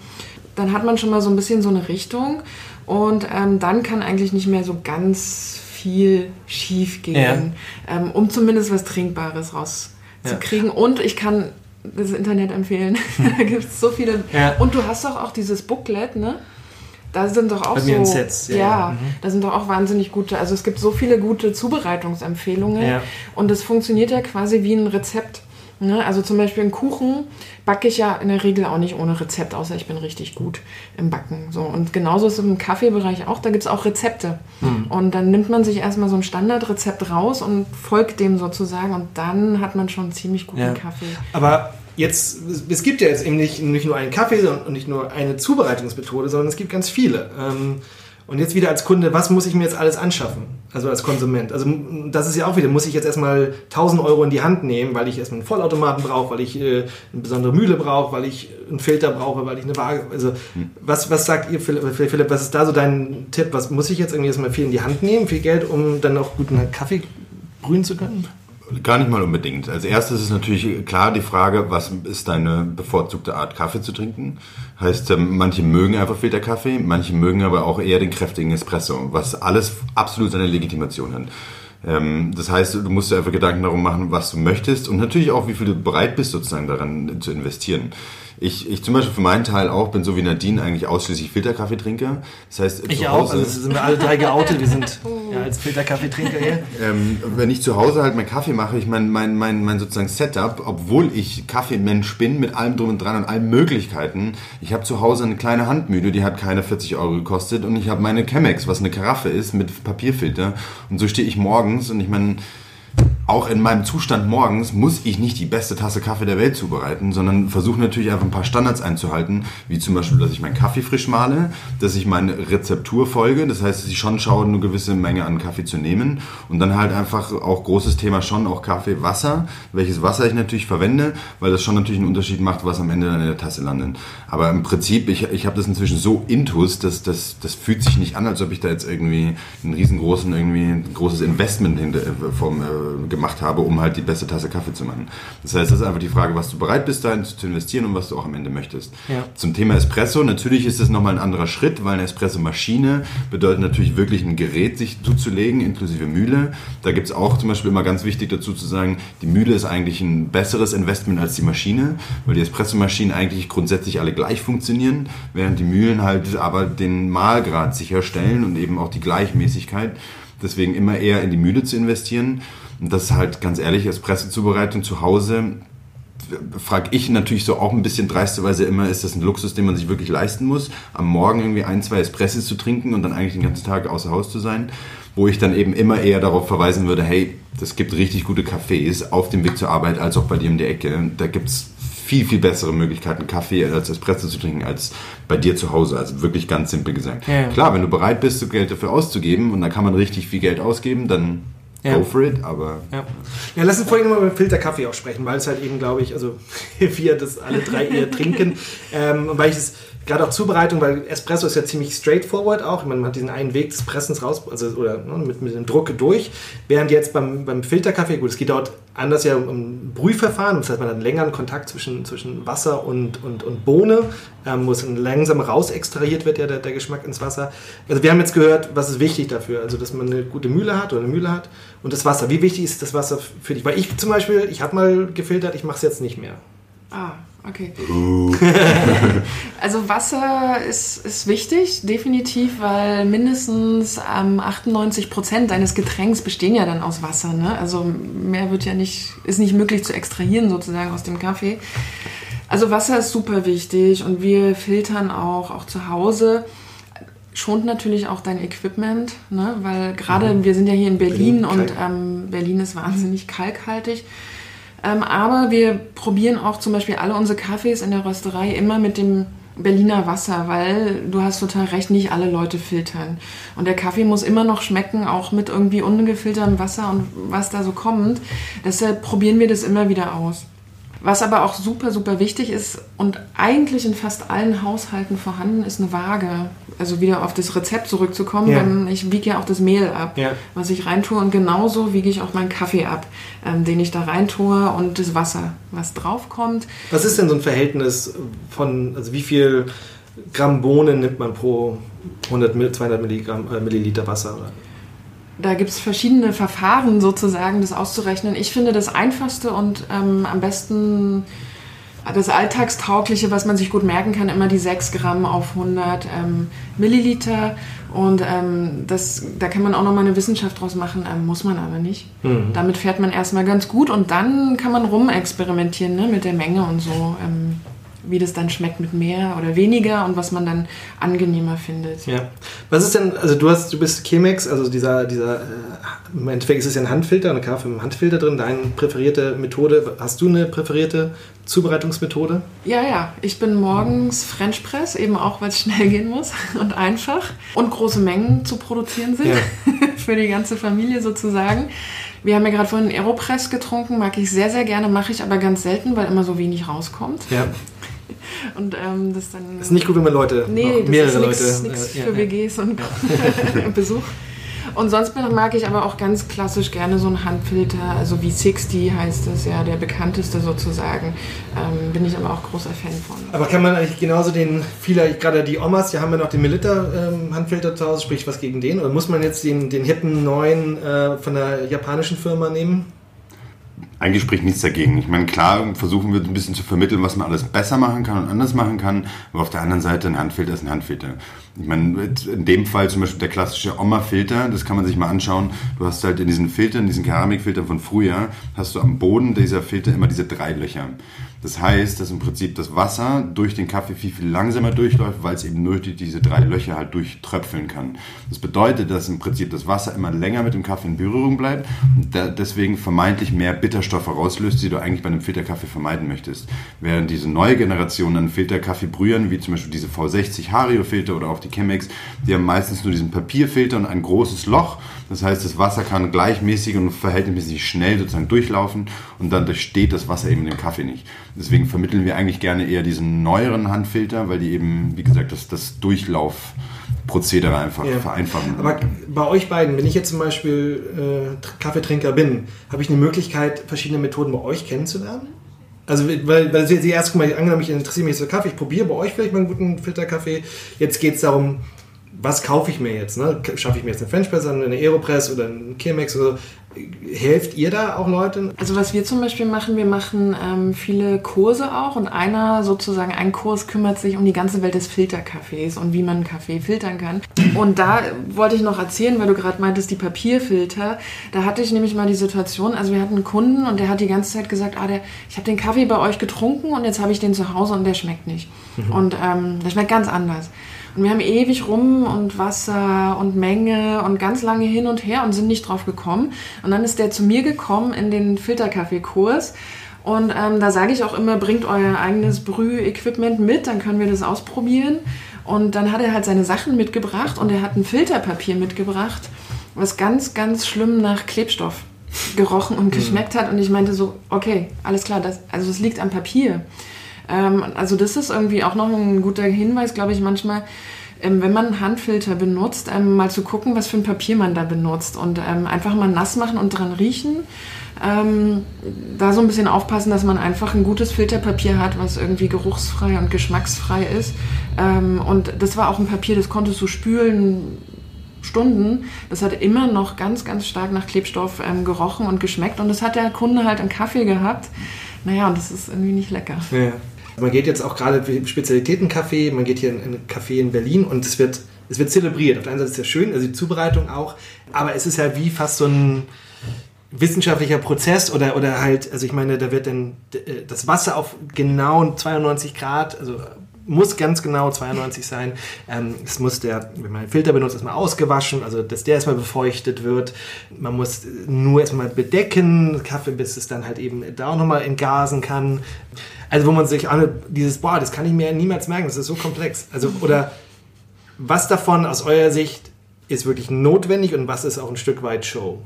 Dann hat man schon mal so ein bisschen so eine Richtung. Und ähm, dann kann eigentlich nicht mehr so ganz viel schief gehen, ja. ähm, um zumindest was Trinkbares rauszukriegen. Ja. Und ich kann das Internet empfehlen. <laughs> da gibt es so viele. Ja. Und du hast doch auch dieses Booklet, ne? Da sind doch auch Bei so. Sets, ja, ja mhm. da sind doch auch wahnsinnig gute. Also es gibt so viele gute Zubereitungsempfehlungen. Ja. Und das funktioniert ja quasi wie ein Rezept. Ne? Also zum Beispiel einen Kuchen backe ich ja in der Regel auch nicht ohne Rezept, außer ich bin richtig gut im Backen. So. Und genauso ist es im Kaffeebereich auch, da gibt es auch Rezepte. Mhm. Und dann nimmt man sich erstmal so ein Standardrezept raus und folgt dem sozusagen und dann hat man schon einen ziemlich guten ja. Kaffee. Aber jetzt, es gibt ja jetzt eben nicht, nicht nur einen Kaffee und nicht nur eine Zubereitungsmethode, sondern es gibt ganz viele. Ähm, und jetzt wieder als Kunde, was muss ich mir jetzt alles anschaffen? Also als Konsument. Also das ist ja auch wieder, muss ich jetzt erstmal 1000 Euro in die Hand nehmen, weil ich erstmal einen Vollautomaten brauche, weil ich äh, eine besondere Mühle brauche, weil ich einen Filter brauche, weil ich eine Waage. Also hm. was, was sagt ihr, Philipp, Philipp, was ist da so dein Tipp? Was muss ich jetzt irgendwie erstmal viel in die Hand nehmen, viel Geld, um dann auch guten Kaffee brühen zu können? Gar nicht mal unbedingt. Als erstes ist natürlich klar die Frage, was ist deine bevorzugte Art Kaffee zu trinken? Heißt, ähm, manche mögen einfach Filterkaffee, manche mögen aber auch eher den kräftigen Espresso, was alles absolut seine Legitimation hat. Ähm, das heißt, du musst dir einfach Gedanken darum machen, was du möchtest und natürlich auch, wie viel du bereit bist, sozusagen daran zu investieren. Ich, ich zum Beispiel für meinen Teil auch bin so wie Nadine eigentlich ausschließlich Filterkaffeetrinker. Das heißt, Ich zu auch, Hause, also sind wir alle drei geoutet, wir sind <laughs> ja, als Filterkaffeetrinker hier. ähm, wenn ich zu Hause halt meinen Kaffee mache, ich mein, mein, mein, mein sozusagen Setup, obwohl ich Kaffeemensch bin mit allem drum und dran und allen Möglichkeiten. Ich habe zu Hause eine kleine Handmühle, die hat keine 40 Euro gekostet und ich habe meine Chemex, was eine Karaffe ist mit Papierfilter und so stehe ich morgens und ich meine auch in meinem Zustand morgens muss ich nicht die beste Tasse Kaffee der Welt zubereiten, sondern versuche natürlich einfach ein paar Standards einzuhalten, wie zum Beispiel, dass ich meinen Kaffee frisch male, dass ich meine Rezeptur folge, das heißt, dass ich schon schaue, eine gewisse Menge an Kaffee zu nehmen und dann halt einfach auch großes Thema schon auch Kaffee, Wasser, welches Wasser ich natürlich verwende, weil das schon natürlich einen Unterschied macht, was am Ende dann in der Tasse landet. Aber im Prinzip, ich, ich habe das inzwischen so intus, dass das, das fühlt sich nicht an, als ob ich da jetzt irgendwie ein großes Investment hinter, vom, äh, gemacht habe, um halt die beste Tasse Kaffee zu machen. Das heißt, das ist einfach die Frage, was du bereit bist, da zu investieren und was du auch am Ende möchtest. Ja. Zum Thema Espresso, natürlich ist das nochmal ein anderer Schritt, weil eine Espresso-Maschine bedeutet natürlich wirklich ein Gerät sich zuzulegen, inklusive Mühle. Da gibt es auch zum Beispiel immer ganz wichtig dazu zu sagen, die Mühle ist eigentlich ein besseres Investment als die Maschine, weil die Espresso-Maschinen eigentlich grundsätzlich alle gleich funktionieren, während die Mühlen halt aber den Mahlgrad sicherstellen und eben auch die Gleichmäßigkeit. Deswegen immer eher in die Mühle zu investieren. Und das ist halt ganz ehrlich, Espresso-Zubereitung zu Hause, frage ich natürlich so auch ein bisschen dreisterweise immer, ist das ein Luxus, den man sich wirklich leisten muss, am Morgen irgendwie ein, zwei Espressos zu trinken und dann eigentlich den ganzen Tag außer Haus zu sein, wo ich dann eben immer eher darauf verweisen würde, hey, das gibt richtig gute Cafés auf dem Weg zur Arbeit als auch bei dir um die Ecke. Da gibt's viel, viel bessere Möglichkeiten, Kaffee als Espresso zu trinken, als bei dir zu Hause. Also wirklich ganz simpel gesagt. Ja. Klar, wenn du bereit bist, so Geld dafür auszugeben und da kann man richtig viel Geld ausgeben, dann Ja. go for it, aber Ja. ja, lass uns vorhin mal über Filterkaffee auch sprechen, weil es halt eben, glaube ich, also <laughs> wir das alle drei eher <laughs> trinken, ähm, und weil ich es gerade auch Zubereitung, weil Espresso ist ja ziemlich straightforward auch, ich meine, man hat diesen einen Weg des Pressens raus, also oder ne, mit, mit dem Druck durch, während jetzt beim, beim Filterkaffee, gut, es geht dort anders ja um Brühverfahren, das heißt, man hat einen längeren Kontakt zwischen, zwischen Wasser und, und, und Bohne, ähm, wo es langsam raus extrahiert wird, ja, der, der Geschmack ins Wasser. Also wir haben jetzt gehört, was ist wichtig dafür, also dass man eine gute Mühle hat oder eine Mühle hat und das Wasser. Wie wichtig ist das Wasser für dich? Weil ich zum Beispiel, ich habe mal gefiltert, ich mache es jetzt nicht mehr. Ah, okay. <laughs> also Wasser ist, ist wichtig, definitiv, weil mindestens ähm, 98 Prozent deines Getränks bestehen ja dann aus Wasser. Ne? Also mehr wird ja nicht, ist nicht möglich zu extrahieren sozusagen aus dem Kaffee. Also Wasser ist super wichtig und wir filtern auch, auch zu Hause. Schont natürlich auch dein Equipment, ne? weil gerade wir sind ja hier in Berlin, Berlin, und ähm, Berlin ist wahnsinnig kalkhaltig. Ähm, aber wir probieren auch zum Beispiel alle unsere Kaffees in der Rösterei immer mit dem Berliner Wasser, weil du hast total recht, nicht alle Leute filtern. Und der Kaffee muss immer noch schmecken, auch mit irgendwie ungefiltertem Wasser und was da so kommt. Deshalb probieren wir das immer wieder aus. Was aber auch super, super wichtig ist und eigentlich in fast allen Haushalten vorhanden ist eine Waage. Also wieder auf das Rezept zurückzukommen, Ja. denn ich wiege ja auch das Mehl ab, Ja. was ich reintue und genauso wiege ich auch meinen Kaffee ab, ähm, den ich da reintue und das Wasser, was draufkommt. Was ist denn so ein Verhältnis von, also wie viel Gramm Bohnen nimmt man pro 100, Mill- 200 Milligramm, äh, Milliliter Wasser? Oder? Da gibt es verschiedene Verfahren sozusagen, das auszurechnen. Ich finde das einfachste und ähm, am besten das Alltagstaugliche, was man sich gut merken kann, immer die 6 Gramm auf 100 ähm, Milliliter. Und ähm, das, da kann man auch nochmal eine Wissenschaft draus machen, ähm, muss man aber nicht. Damit fährt man erstmal ganz gut und dann kann man rumexperimentieren ne, mit der Menge und so, ähm, wie das dann schmeckt mit mehr oder weniger und was man dann angenehmer findet. Ja. Was ist denn, also du hast, du bist Chemex, also dieser, dieser, äh, im Endeffekt ist es ja ein Handfilter, eine Kaffee mit einem Handfilter drin, deine präferierte Methode. Hast du eine präferierte Zubereitungsmethode? Ja, ja. Ich bin morgens French Press, eben auch, weil es schnell gehen muss <laughs> und einfach und große Mengen zu produzieren sind <laughs> für die ganze Familie sozusagen. Wir haben ja gerade vorhin Aeropress getrunken, mag ich sehr, sehr gerne, mache ich aber ganz selten, weil immer so wenig rauskommt. Ja. <laughs> Und ähm, das dann. Ist nicht gut, wenn man Leute, Nee, das mehrere ist Leute. nichts äh, für ja, WGs und <laughs> Besuch. Und sonst mag ich aber auch ganz klassisch gerne so einen Handfilter, also wie 60 heißt es ja, der bekannteste sozusagen. Ähm, bin ich aber auch großer Fan von. Aber kann man eigentlich genauso den, viele, gerade die Omas, die haben ja noch den Melitta-Handfilter zu Hause, sprich was gegen den? Oder muss man jetzt den, den hippen neuen äh, von der japanischen Firma nehmen? Eigentlich spricht nichts dagegen. Ich meine, klar versuchen wir ein bisschen zu vermitteln, was man alles besser machen kann und anders machen kann, aber auf der anderen Seite ein Handfilter ist ein Handfilter. Ich meine, in dem Fall zum Beispiel der klassische Oma-Filter, das kann man sich mal anschauen. Du hast halt in diesen Filtern, diesen Keramikfiltern von früher, hast du am Boden dieser Filter immer diese drei Löcher. Das heißt, dass im Prinzip das Wasser durch den Kaffee viel, viel langsamer durchläuft, weil es eben nur durch diese drei Löcher halt durchtröpfeln kann. Das bedeutet, dass im Prinzip das Wasser immer länger mit dem Kaffee in Berührung bleibt und deswegen vermeintlich mehr Bitterstoffe rauslöst, die du eigentlich bei einem Filterkaffee vermeiden möchtest. Während diese neue Generation an Filterkaffee brühen, wie zum Beispiel diese V60 Hario Filter oder auch die Chemex, die haben meistens nur diesen Papierfilter und ein großes Loch. Das heißt, das Wasser kann gleichmäßig und verhältnismäßig schnell sozusagen durchlaufen und dann durchsteht das Wasser eben den Kaffee nicht. Deswegen vermitteln wir eigentlich gerne eher diesen neueren Handfilter, weil die eben, wie gesagt, das, das Durchlaufprozedere einfach ja. vereinfachen. Aber bei euch beiden, wenn ich jetzt zum Beispiel äh, Kaffeetrinker bin, habe ich eine Möglichkeit, verschiedene Methoden bei euch kennenzulernen? Also, weil, weil Sie, Sie erst mal angenommen, ich interessiere mich für Kaffee, ich probiere bei euch vielleicht mal einen guten Filterkaffee. Jetzt geht es darum, was kaufe ich mir jetzt? Ne? Schaffe ich mir jetzt eine French Press an, eine Aeropress oder einen Chemex oder so? Helft ihr da auch Leuten? Also was wir zum Beispiel machen, wir machen ähm, viele Kurse auch und einer sozusagen, ein Kurs kümmert sich um die ganze Welt des Filterkaffees und wie man Kaffee filtern kann. Und da wollte ich noch erzählen, weil du gerade meintest, die Papierfilter, da hatte ich nämlich mal die Situation, also wir hatten einen Kunden und der hat die ganze Zeit gesagt, ah, der, ich habe den Kaffee bei euch getrunken und jetzt habe ich den zu Hause und der schmeckt nicht. Mhm. Und ähm, der schmeckt ganz anders. Und wir haben ewig rum und Wasser und Menge und ganz lange hin und her und sind nicht drauf gekommen. Und dann ist der zu mir gekommen in den Filterkaffeekurs. Und ähm, da sage ich auch immer, bringt euer eigenes Brühequipment mit, dann können wir das ausprobieren. Und dann hat er halt seine Sachen mitgebracht und er hat ein Filterpapier mitgebracht, was ganz, ganz schlimm nach Klebstoff gerochen und mhm. geschmeckt hat. Und ich meinte so, okay, alles klar, das, also es liegt am Papier. Ähm, also das ist irgendwie auch noch ein guter Hinweis, glaube ich, manchmal, ähm, wenn man einen Handfilter benutzt, ähm, mal zu gucken, was für ein Papier man da benutzt und ähm, einfach mal nass machen und dran riechen. Ähm, da so ein bisschen aufpassen, dass man einfach ein gutes Filterpapier hat, was irgendwie geruchsfrei und geschmacksfrei ist. Ähm, und das war auch ein Papier, das konntest du spülen Stunden. Das hat immer noch ganz, ganz stark nach Klebstoff ähm, gerochen und geschmeckt. Und das hat der Kunde halt im Kaffee gehabt. Naja, und das ist irgendwie nicht lecker. Ja. Man geht jetzt auch gerade für Spezialitätencafé, man geht hier in ein Café in Berlin und es wird, es wird zelebriert. Auf der einen Seite ist es ja schön, also die Zubereitung auch, aber es ist ja wie fast so ein wissenschaftlicher Prozess oder, oder halt, also ich meine, da wird dann äh, das Wasser auf genau 92 Grad, also muss ganz genau 92 sein. Ähm, es muss der, wenn man einen Filter benutzt, erstmal ausgewaschen, also dass der erstmal befeuchtet wird. Man muss nur erstmal bedecken, Kaffee, bis es dann halt eben da auch nochmal entgasen kann. Also wo man sich alle dieses, boah, das kann ich mir niemals merken, das ist so komplex. Also, oder was davon aus eurer Sicht ist wirklich notwendig und was ist auch ein Stück weit Show?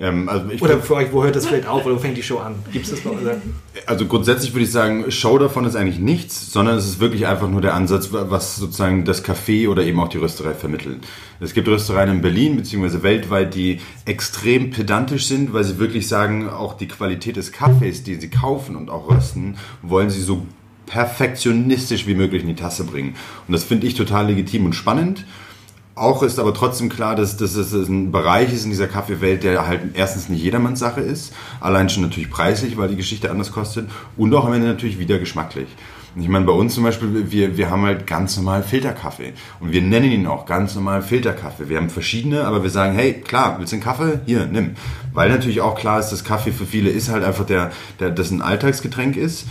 Ähm, also oder für euch, wo hört das vielleicht auf oder wo fängt die Show an? Gibt es das noch? Also grundsätzlich würde ich sagen, Show davon ist eigentlich nichts, sondern es ist wirklich einfach nur der Ansatz, was sozusagen das Café oder eben auch die Rösterei vermitteln. Es gibt Röstereien in Berlin bzw. weltweit, die extrem pedantisch sind, weil sie wirklich sagen, auch die Qualität des Kaffees, die sie kaufen und auch rösten, wollen sie so perfektionistisch wie möglich in die Tasse bringen. Und das finde ich total legitim und spannend. Auch ist aber trotzdem klar, dass, dass es ein Bereich ist in dieser Kaffeewelt, der halt erstens nicht jedermanns Sache ist, allein schon natürlich preislich, weil die Geschichte anders kostet und auch am Ende natürlich wieder geschmacklich. Ich meine, bei uns zum Beispiel, wir, wir haben halt ganz normal Filterkaffee und wir nennen ihn auch ganz normal Filterkaffee. Wir haben verschiedene, aber wir sagen, hey, klar, willst du einen Kaffee? Hier, nimm. Weil natürlich auch klar ist, dass Kaffee für viele ist halt einfach der, der das ein Alltagsgetränk ist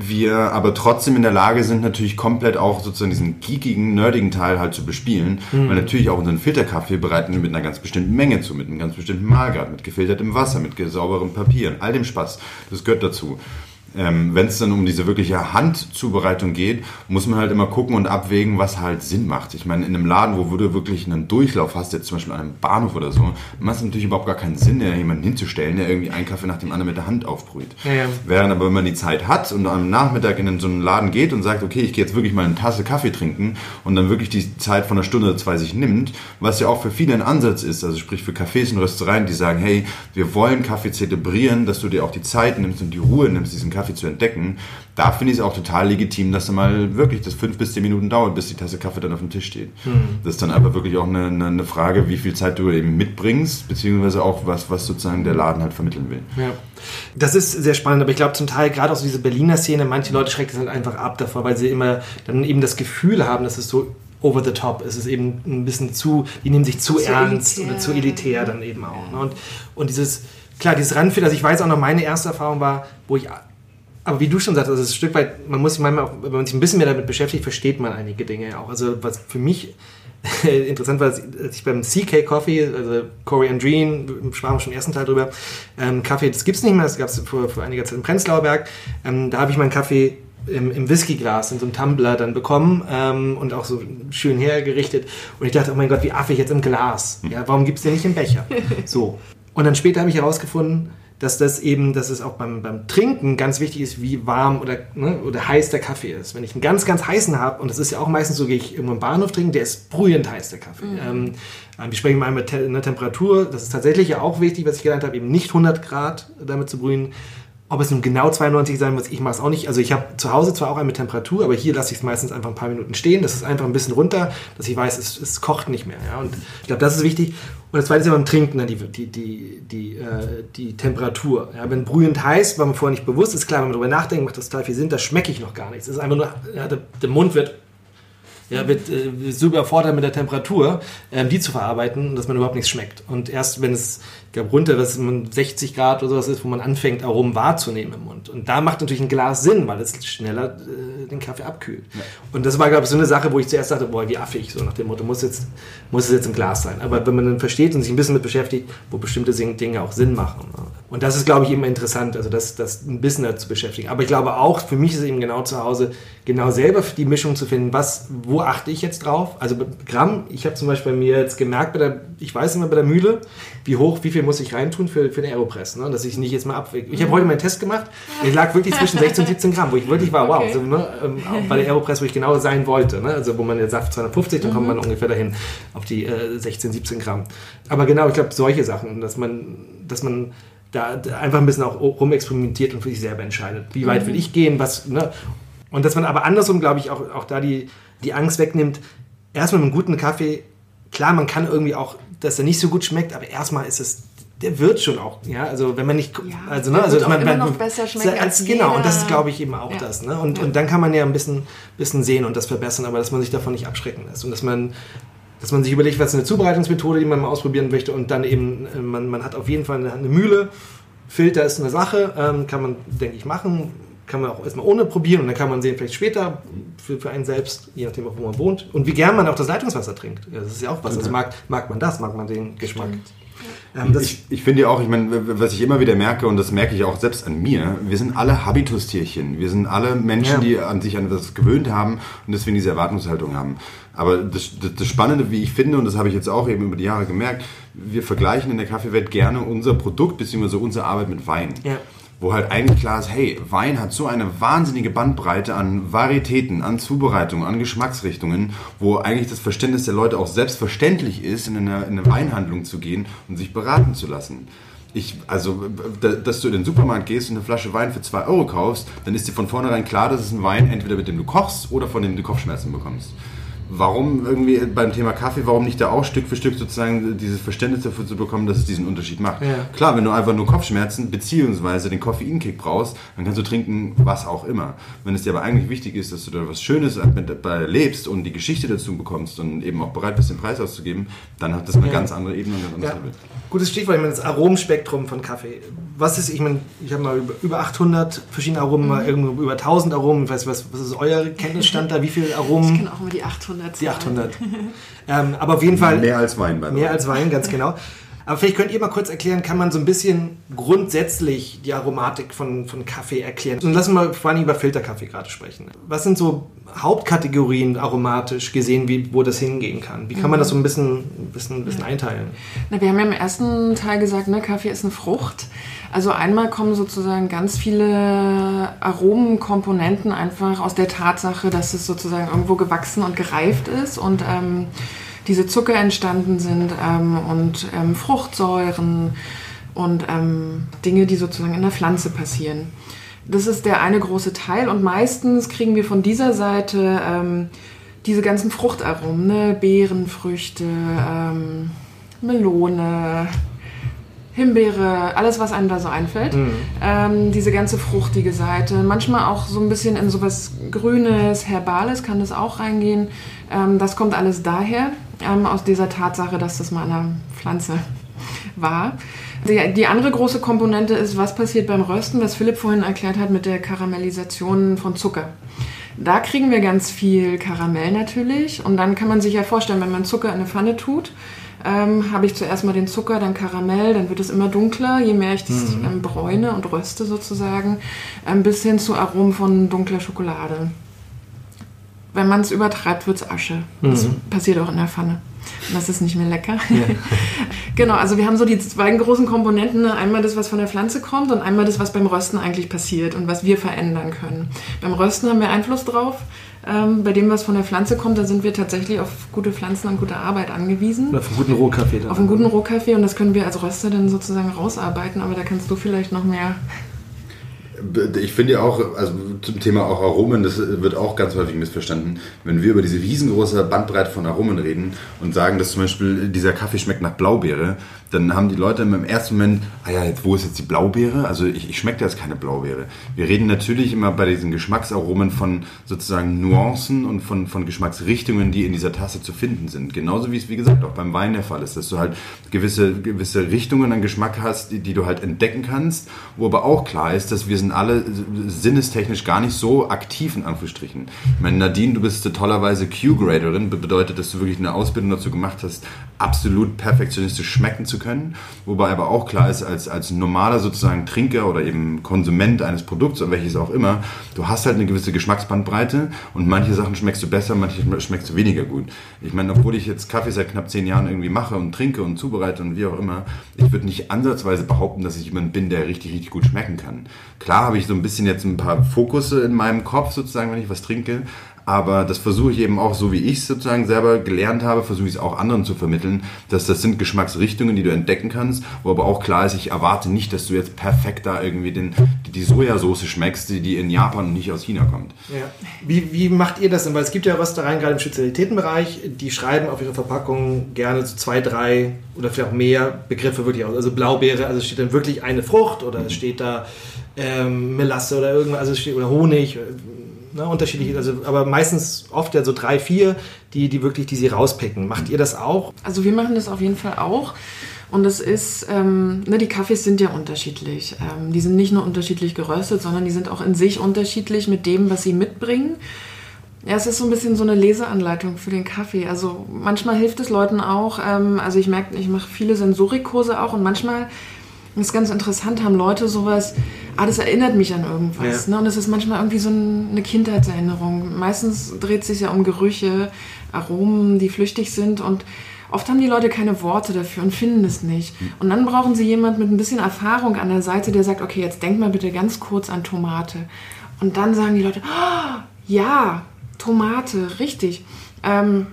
wir aber trotzdem in der Lage sind, natürlich komplett auch sozusagen diesen geekigen, nerdigen Teil halt zu bespielen, mhm. weil natürlich auch unseren Filterkaffee bereiten wir mit einer ganz bestimmten Menge zu, mit einem ganz bestimmten Mahlgrad, mit gefiltertem Wasser, mit sauberem Papier, all dem Spaß. Das gehört dazu. Ähm, Wenn es dann um diese wirkliche Handzubereitung geht, muss man halt immer gucken und abwägen, was halt Sinn macht. Ich meine, in einem Laden, wo du wirklich einen Durchlauf hast, jetzt zum Beispiel an einem Bahnhof oder so, macht es natürlich überhaupt gar keinen Sinn, jemanden hinzustellen, der irgendwie einen Kaffee nach dem anderen mit der Hand aufbrüht. Ja, ja. Während aber, wenn man die Zeit hat und am Nachmittag in so einen Laden geht und sagt, okay, ich gehe jetzt wirklich mal eine Tasse Kaffee trinken und dann wirklich die Zeit von einer Stunde oder zwei sich nimmt, was ja auch für viele ein Ansatz ist, also sprich für Cafés und Röstereien, die sagen, hey, wir wollen Kaffee zelebrieren, dass du dir auch die Zeit nimmst und die Ruhe nimmst, diesen Kaffee Kaffee zu entdecken, da finde ich es auch total legitim, dass da mal wirklich das fünf bis zehn Minuten dauert, bis die Tasse Kaffee dann auf dem Tisch steht. Hm. Das ist dann aber wirklich auch eine, eine, eine, Frage, wie viel Zeit du eben mitbringst, beziehungsweise auch was, was sozusagen der Laden halt vermitteln will. Ja. Das ist sehr spannend, aber ich glaube zum Teil gerade auch so diese Berliner Szene, manche Leute schrecken es halt einfach ab davor, weil sie immer dann eben das Gefühl haben, dass es so over the top. Es ist eben ein bisschen zu, die nehmen sich zu, zu ernst elitär. oder zu elitär dann eben auch. Ne? Und, und dieses, klar, dieses Randfehler, also ich weiß auch noch, meine erste Erfahrung war, wo ich, aber wie du schon sagst, also ein Stück weit, man muss sich manchmal, auch, wenn man sich ein bisschen mehr damit beschäftigt, versteht man einige Dinge auch. Also was für mich <laughs> interessant war, als ich beim CK Coffee, also Corey Andreen, sprachen wir schon im ersten Teil drüber, ähm, Kaffee, das gibt es nicht mehr, das gab es vor, vor einiger Zeit im Prenzlauer Berg, ähm, da habe ich meinen Kaffee im, im Whiskyglas, in so einem Tumbler dann bekommen ähm, und auch so schön hergerichtet. Und ich dachte, oh mein Gott, wie affig jetzt im Glas. Ja, warum gibt es den nicht im Becher? <laughs> So. Und dann später habe ich herausgefunden, dass das eben, dass es auch beim, beim Trinken ganz wichtig ist, wie warm oder, ne, oder heiß der Kaffee ist. Wenn ich einen ganz, ganz heißen habe, und das ist ja auch meistens so, gehe ich irgendwo im Bahnhof trinken, der ist brühend heiß, der Kaffee. Mhm. Ähm, wir sprechen mal mit einer Temperatur, das ist tatsächlich ja auch wichtig, was ich gelernt habe, eben nicht 100 Grad damit zu brühen, ob es nun genau 92 sein muss, ich mache es auch nicht. Also ich habe zu Hause zwar auch einen mit Temperatur, aber hier lasse ich es meistens einfach ein paar Minuten stehen. Das ist einfach ein bisschen runter, dass ich weiß, es, es kocht nicht mehr. Ja? Und ich glaube, das ist wichtig. Und das zweite ist ja beim Trinken dann die, die, die, die, äh, die Temperatur. Ja? Wenn brühend heiß, war mir vorher nicht bewusst, ist klar, wenn man darüber nachdenkt, macht das total viel Sinn, da schmecke ich noch gar nichts. Es ist einfach nur, ja, der, der Mund wird ja, wird äh, so überfordert mit der Temperatur, ähm, die zu verarbeiten, dass man überhaupt nichts schmeckt. Und erst wenn es, ich glaube, runter, was 60 Grad oder sowas ist, wo man anfängt, Aromen wahrzunehmen im Mund. Und da macht natürlich ein Glas Sinn, weil es schneller äh, den Kaffee abkühlt. Ja. Und das war, glaube ich, so eine Sache, wo ich zuerst dachte, boah, wie affig, so nach dem Motto, muss, jetzt, muss es jetzt im Glas sein. Aber wenn man dann versteht und sich ein bisschen mit beschäftigt, wo bestimmte Dinge auch Sinn machen. Ne? Und das ist, glaube ich, eben interessant, also das, das ein bisschen dazu beschäftigen. Aber ich glaube auch, für mich ist es eben genau zu Hause, genau selber die Mischung zu finden, was, wo achte ich jetzt drauf? Also Gramm, ich habe zum Beispiel bei mir jetzt gemerkt, bei der, ich weiß immer bei der Mühle, wie hoch, wie viel muss ich reintun für, für den Aeropress, ne? dass ich nicht jetzt mal abwege. Ich habe heute meinen Test gemacht, ich lag wirklich zwischen <laughs> 16 und 17 Gramm, wo ich wirklich war, wow, okay. also, ne, ähm, bei der Aeropress, wo ich genau sein wollte, ne? also wo man jetzt sagt 250, dann kommt man mhm. ungefähr dahin auf die äh, 16, 17 Gramm. Aber genau, ich glaube, solche Sachen, dass man, dass man da einfach ein bisschen auch rumexperimentiert und für sich selber entscheidet. Wie weit will mhm. ich gehen, was, ne? Und dass man aber andersrum, glaube ich, auch, auch da die, die Angst wegnimmt, erstmal mit einem guten Kaffee, klar, man kann irgendwie auch, dass er nicht so gut schmeckt, aber erstmal ist es, der wird schon auch, ja, also wenn man nicht, ja, also, ne, also man, man, noch besser schmecken als, als Genau, und das ist, glaube ich, eben auch ja. das, ne, und, ja. und dann kann man ja ein bisschen, bisschen sehen und das verbessern, aber dass man sich davon nicht abschrecken lässt und dass man, dass man sich überlegt, was ist eine Zubereitungsmethode, die man mal ausprobieren möchte und dann eben, äh, man, man hat auf jeden Fall eine, eine Mühle, Filter ist eine Sache, ähm, kann man, denke ich, machen, kann man auch erstmal ohne probieren und dann kann man sehen, vielleicht später für, für einen selbst, je nachdem, wo man wohnt. Und wie gern man auch das Leitungswasser trinkt. Ja, das ist ja auch was. Also mag, mag man das, mag man den Geschmack. Ähm, ich, ich finde ja auch, ich meine, was ich immer wieder merke, und das merke ich auch selbst an mir, wir sind alle Habitustierchen. Wir sind alle Menschen, ja. die an sich an etwas gewöhnt haben und deswegen diese Erwartungshaltung haben. Aber das, das, das, Spannende, wie ich finde, und das habe ich jetzt auch eben über die Jahre gemerkt, wir vergleichen in der Kaffeewelt gerne unser Produkt bzw. unsere Arbeit mit Wein. Ja wo halt eigentlich klar ist, hey, Wein hat so eine wahnsinnige Bandbreite an Varietäten, an Zubereitungen, an Geschmacksrichtungen, wo eigentlich das Verständnis der Leute auch selbstverständlich ist, in eine, in eine Weinhandlung zu gehen und sich beraten zu lassen. Ich, also, dass du in den Supermarkt gehst und eine Flasche Wein für 2 Euro kaufst, dann ist dir von vornherein klar, dass es ein Wein entweder mit dem du kochst oder von dem du Kopfschmerzen bekommst warum irgendwie beim Thema Kaffee, warum nicht da auch Stück für Stück sozusagen dieses Verständnis dafür zu bekommen, dass es diesen Unterschied macht. Ja. Klar, wenn du einfach nur Kopfschmerzen beziehungsweise den Koffeinkick brauchst, dann kannst du trinken, was auch immer. Wenn es dir aber eigentlich wichtig ist, dass du da was Schönes dabei lebst und die Geschichte dazu bekommst und eben auch bereit bist, den Preis auszugeben, dann hat das eine ja. ganz andere Ebene und ein ganz anderes ja. Gutes Stichwort, ich meine, das Aromenspektrum von Kaffee. Was ist, ich meine, ich habe mal über, über 800 verschiedene Aromen, mhm. mal irgendwo über 1000 Aromen. Ich weiß, was, was ist euer Kenntnisstand da? Wie viele Aromen? Ich kenne auch immer die 800. Die 800. ähm, aber auf jeden Fall. Mehr als Wein, bei Mehr als Wein, ganz genau. Aber vielleicht könnt ihr mal kurz erklären, kann man so ein bisschen grundsätzlich die Aromatik von, von Kaffee erklären? Und lassen wir vor allem über Filterkaffee gerade sprechen. Was sind so Hauptkategorien aromatisch gesehen, wie, wo das hingehen kann? Wie kann man das so ein bisschen, ein bisschen, ein bisschen einteilen? Na, wir haben ja im ersten Teil gesagt, ne, Kaffee ist eine Frucht. Also einmal kommen sozusagen ganz viele Aromenkomponenten einfach aus der Tatsache, dass es sozusagen irgendwo gewachsen und gereift ist und ähm, diese Zucker entstanden sind ähm, und ähm, Fruchtsäuren und ähm, Dinge, die sozusagen in der Pflanze passieren. Das ist der eine große Teil und meistens kriegen wir von dieser Seite ähm, diese ganzen Fruchtaromen, ne? Beerenfrüchte, ähm, Melone, Himbeere, alles, was einem da so einfällt. Mhm. Ähm, diese ganze fruchtige Seite. Manchmal auch so ein bisschen in sowas Grünes, Herbales kann das auch reingehen. Ähm, das kommt alles daher, ähm, aus dieser Tatsache, dass das mal eine Pflanze war. Die, andere große Komponente ist, was passiert beim Rösten, was Philipp vorhin erklärt hat mit der Karamellisation von Zucker. Da kriegen wir ganz viel Karamell natürlich und dann kann man sich ja vorstellen, wenn man Zucker in eine Pfanne tut, ähm, habe ich zuerst mal den Zucker, dann Karamell, dann wird es immer dunkler, je mehr ich das mhm. ähm, bräune und röste sozusagen, ähm, bis hin zu Aromen von dunkler Schokolade. Wenn man es übertreibt, wird es Asche. Mhm. Das passiert auch in der Pfanne. Und das ist nicht mehr lecker. Ja. <laughs> genau, also wir haben so die zwei großen Komponenten. Ne? Einmal das, was von der Pflanze kommt und einmal das, was beim Rösten eigentlich passiert und was wir verändern können. Beim Rösten haben wir Einfluss drauf. Ähm, bei dem, was von der Pflanze kommt, da sind wir tatsächlich auf gute Pflanzen und gute Arbeit angewiesen. Oder auf einen guten Rohkaffee. Auf einen guten Rohkaffee und das können wir als Röster dann sozusagen rausarbeiten, aber da kannst du vielleicht noch mehr ich finde ja auch, also zum Thema auch Aromen, das wird auch ganz häufig missverstanden. Wenn wir über diese riesengroße Bandbreite von Aromen reden und sagen, dass zum Beispiel dieser Kaffee schmeckt nach Blaubeere, dann haben die Leute im ersten Moment, ah ja, jetzt, wo ist jetzt die Blaubeere? Also ich, ich schmecke jetzt keine Blaubeere. Wir reden natürlich immer bei diesen Geschmacksaromen von sozusagen Nuancen und von, von Geschmacksrichtungen, die in dieser Tasse zu finden sind. Genauso wie es, wie gesagt, auch beim Wein der Fall ist, dass du halt gewisse, gewisse Richtungen an Geschmack hast, die, die du halt entdecken kannst, wo aber auch klar ist, dass wir sind alle sinnestechnisch gar nicht so aktiv in Anführungsstrichen. Ich meine, Nadine, du bist tollerweise Q-Graderin, bedeutet, dass du wirklich eine Ausbildung dazu gemacht hast, absolut perfektionistisch schmecken zu können. Wobei aber auch klar ist, als, als normaler sozusagen Trinker oder eben Konsument eines Produkts oder welches auch immer, du hast halt eine gewisse Geschmacksbandbreite und manche Sachen schmeckst du besser, manche schmeckst du weniger gut. Ich meine, obwohl ich jetzt Kaffee seit knapp zehn Jahren irgendwie mache und trinke und zubereite und wie auch immer, ich würde nicht ansatzweise behaupten, dass ich jemand bin, der richtig, richtig gut schmecken kann. Klar habe ich so ein bisschen jetzt ein paar Fokusse in meinem Kopf sozusagen, wenn ich was trinke, aber das versuche ich eben auch, so wie ich es sozusagen selber gelernt habe, versuche ich es auch anderen zu vermitteln, dass das sind Geschmacksrichtungen, die du entdecken kannst, wo aber auch klar ist, ich erwarte nicht, dass du jetzt perfekt da irgendwie den, die Sojasauce schmeckst, die, die in Japan und nicht aus China kommt. Ja. Wie, wie macht ihr das denn? Weil es gibt ja Röstereien, gerade im Spezialitätenbereich, die schreiben auf ihre Verpackung gerne so zwei, drei oder vielleicht auch mehr Begriffe wirklich aus. Also Blaubeere, also steht dann wirklich eine Frucht oder es steht da ähm, Melasse oder irgendwas, also steht, oder Honig ne, unterschiedlich, also, aber meistens oft ja so drei, vier, die, die wirklich, die sie rauspicken. Macht ihr das auch? Also wir machen das auf jeden Fall auch. Und es ist, ähm, ne, die Kaffees sind ja unterschiedlich. Ähm, die sind nicht nur unterschiedlich geröstet, sondern die sind auch in sich unterschiedlich mit dem, was sie mitbringen. Ja, es ist so ein bisschen so eine Leseanleitung für den Kaffee. Also manchmal hilft es Leuten auch. Ähm, also ich merke, ich mache viele Sensorikkurse auch und manchmal das ist ganz interessant, haben Leute sowas, ah, das erinnert mich an irgendwas. Ja. Ne? Und es ist manchmal irgendwie so eine Kindheitserinnerung. Meistens dreht es sich ja um Gerüche, Aromen, die flüchtig sind und oft haben die Leute keine Worte dafür und finden es nicht. Hm. Und dann brauchen sie jemanden mit ein bisschen Erfahrung an der Seite, der sagt, okay, jetzt denk mal bitte ganz kurz an Tomate. Und dann sagen die Leute, oh, ja, Tomate, richtig. Ähm,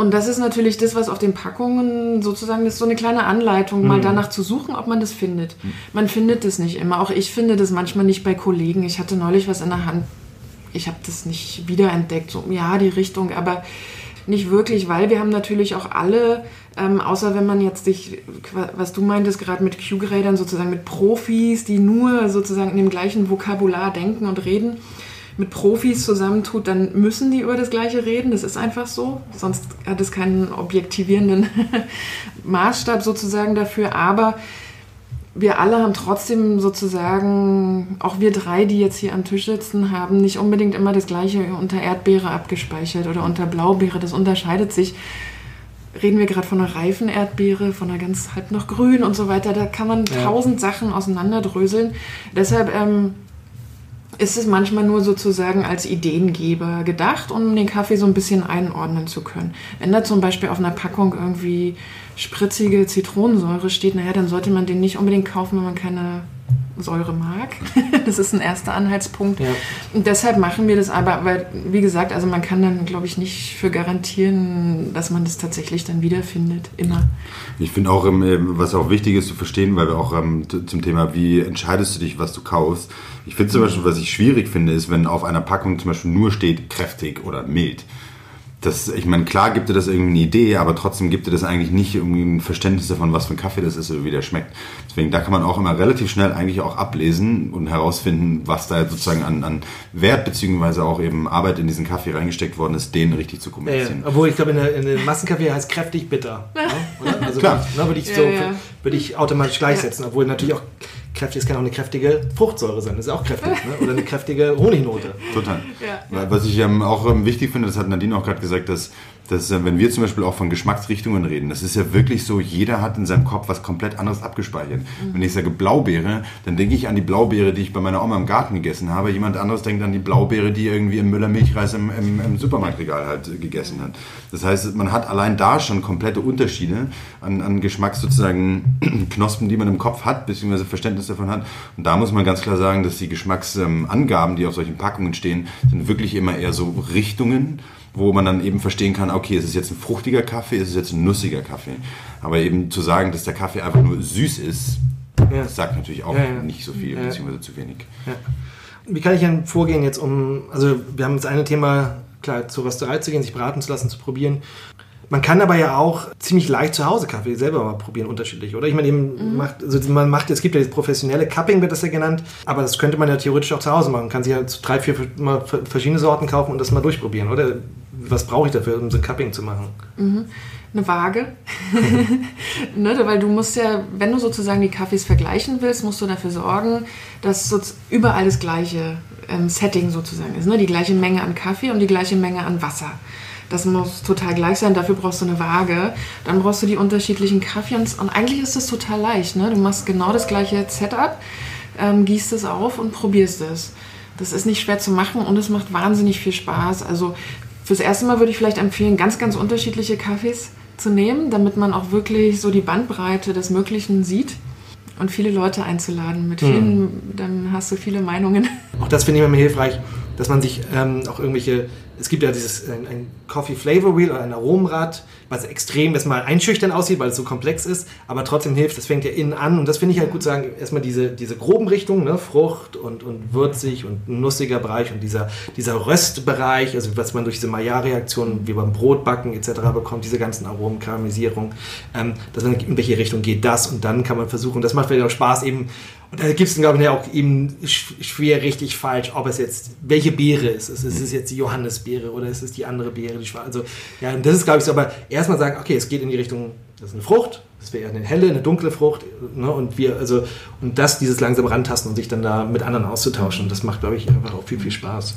und das ist natürlich das, was auf den Packungen sozusagen, das ist so eine kleine Anleitung, mhm. mal danach zu suchen, ob man das findet. Mhm. Man findet es nicht immer. Auch ich finde das manchmal nicht bei Kollegen. Ich hatte neulich was in der Hand. Ich habe das nicht wiederentdeckt. So, ja, die Richtung, aber nicht wirklich, weil wir haben natürlich auch alle, ähm, außer wenn man jetzt sich, was du meintest, gerade mit Q-Gradern, sozusagen mit Profis, die nur sozusagen in dem gleichen Vokabular denken und reden, mit Profis zusammentut, dann müssen die über das Gleiche reden. Das ist einfach so. Sonst hat es keinen objektivierenden <laughs> Maßstab sozusagen dafür. Aber wir alle haben trotzdem sozusagen, auch wir drei, die jetzt hier am Tisch sitzen, haben nicht unbedingt immer das Gleiche unter Erdbeere abgespeichert oder unter Blaubeere. Das unterscheidet sich. Reden wir gerade von einer reifen Erdbeere, von einer ganz halb noch grün und so weiter. Da kann man ja. tausend Sachen auseinanderdröseln. Deshalb ähm, ist es manchmal nur sozusagen als Ideengeber gedacht, um den Kaffee so ein bisschen einordnen zu können. Wenn da zum Beispiel auf einer Packung irgendwie spritzige Zitronensäure steht, naja, dann sollte man den nicht unbedingt kaufen, wenn man keine Säure mag. <laughs> das ist ein erster Anhaltspunkt. Ja. Und deshalb machen wir das aber, weil, wie gesagt, also man kann dann, glaube ich, nicht für garantieren, dass man das tatsächlich dann wiederfindet. Immer. Ich finde auch, ähm, was auch wichtig ist zu verstehen, weil wir auch ähm, zum Thema, wie entscheidest du dich, was du kaufst. Ich finde zum Beispiel, was ich schwierig finde, ist, wenn auf einer Packung zum Beispiel nur steht kräftig oder mild das, ich meine, klar gibt dir das irgendwie eine Idee, aber trotzdem gibt dir das eigentlich nicht irgendwie ein Verständnis davon, was für ein Kaffee das ist oder wie der schmeckt. Deswegen, da kann man auch immer relativ schnell eigentlich auch ablesen und herausfinden, was da sozusagen an, an Wert beziehungsweise auch eben Arbeit in diesen Kaffee reingesteckt worden ist, den richtig zu kommunizieren. Ja, obwohl ich glaube, in der, in der Massenkaffee heißt kräftig bitter. ne? <laughs> Oder? Also Klar. ne, würde ich so Ja, ja. würde ich automatisch gleichsetzen, obwohl natürlich auch kräftig, es kann auch eine kräftige Fruchtsäure sein, das ist auch kräftig, ne? oder eine kräftige Honignote. Total. Ja, Was ich ähm, auch ähm, wichtig finde, das hat Nadine auch gerade gesagt, dass, dass äh, wenn wir zum Beispiel auch von Geschmacksrichtungen reden, das ist ja wirklich so, jeder hat in seinem Kopf was komplett anderes abgespeichert. Wenn ich sage Blaubeere, dann denke ich an die Blaubeere, die ich bei meiner Oma im Garten gegessen habe. Jemand anderes denkt an die Blaubeere, die irgendwie im Müller Milchreis im, im, im Supermarktregal halt äh, gegessen hat. Das heißt, man hat allein da schon komplette Unterschiede an, an Geschmacks sozusagen <clears throat> Knospen, die man im Kopf hat, beziehungsweise Verständnis davon hat. Und da muss man ganz klar sagen, dass die Geschmacksangaben, die auf solchen Packungen stehen, sind wirklich immer eher so Richtungen, wo man dann eben verstehen kann, okay, ist es jetzt ein fruchtiger Kaffee, ist es jetzt ein nussiger Kaffee. Aber eben zu sagen, dass der Kaffee einfach nur süß ist, Ja. das sagt natürlich auch Ja, nicht so viel, beziehungsweise zu wenig. Wie kann ich denn vorgehen jetzt um, also wir haben das eine Thema, klar, zur Rösterei zu gehen, sich beraten zu lassen, zu probieren. Man kann aber ja auch ziemlich leicht zu Hause Kaffee selber mal probieren, unterschiedlich, oder? Ich meine, eben macht, also man macht, es gibt ja das professionelle Cupping, wird das ja genannt, aber das könnte man ja theoretisch auch zu Hause machen. Man kann sich ja drei, vier mal verschiedene Sorten kaufen und das mal durchprobieren, oder? Was brauche ich dafür, um so ein Cupping zu machen? eine Waage. <laughs> ne, weil du musst ja, wenn du sozusagen die Kaffees vergleichen willst, musst du dafür sorgen, dass so überall das gleiche ähm, Setting sozusagen ist. Ne? Die gleiche Menge an Kaffee und die gleiche Menge an Wasser. Das muss total gleich sein, dafür brauchst du eine Waage. Dann brauchst du die unterschiedlichen Kaffee und, eigentlich ist das total leicht. Ne? Du machst genau das gleiche Setup, ähm, gießt es auf und probierst es. Das ist nicht schwer zu machen und es macht wahnsinnig viel Spaß. Also fürs erste Mal würde ich vielleicht empfehlen, ganz, ganz unterschiedliche Kaffees zu nehmen, damit man auch wirklich so die Bandbreite des Möglichen sieht und viele Leute einzuladen. Mit vielen, dann hast du viele Meinungen. Auch das finde ich immer hilfreich, dass man sich ähm, auch irgendwelche, es gibt ja dieses ein, ein Coffee Flavor Wheel oder ein Aromenrad, was extrem erstmal einschüchtern aussieht, weil es so komplex ist, aber trotzdem hilft, das fängt ja innen an und das finde ich halt gut zu sagen, erstmal diese, diese groben Richtungen, ne, Frucht und, und würzig und nussiger Bereich und dieser, dieser Röstbereich, also was man durch diese Maillard-Reaktionen wie beim Brotbacken etc. bekommt, diese ganzen Aromen, Karamellisierung, ähm, dass man in welche Richtung geht das und dann kann man versuchen, das macht vielleicht auch Spaß eben und da gibt es, glaube ich, auch eben sch- schwer richtig falsch, ob es jetzt, welche Beere ist. es. Ist es jetzt die Johannisbeere oder ist es die andere Beere, die schwarze? Also, ja, und das ist, glaube ich, so, aber erstmal sagen, okay, es geht in die Richtung, das ist eine Frucht, das wäre eine helle, eine dunkle Frucht, ne, und wir, also, und das, dieses langsam rantasten und sich dann da mit anderen auszutauschen, das macht, glaube ich, einfach auch viel, viel Spaß.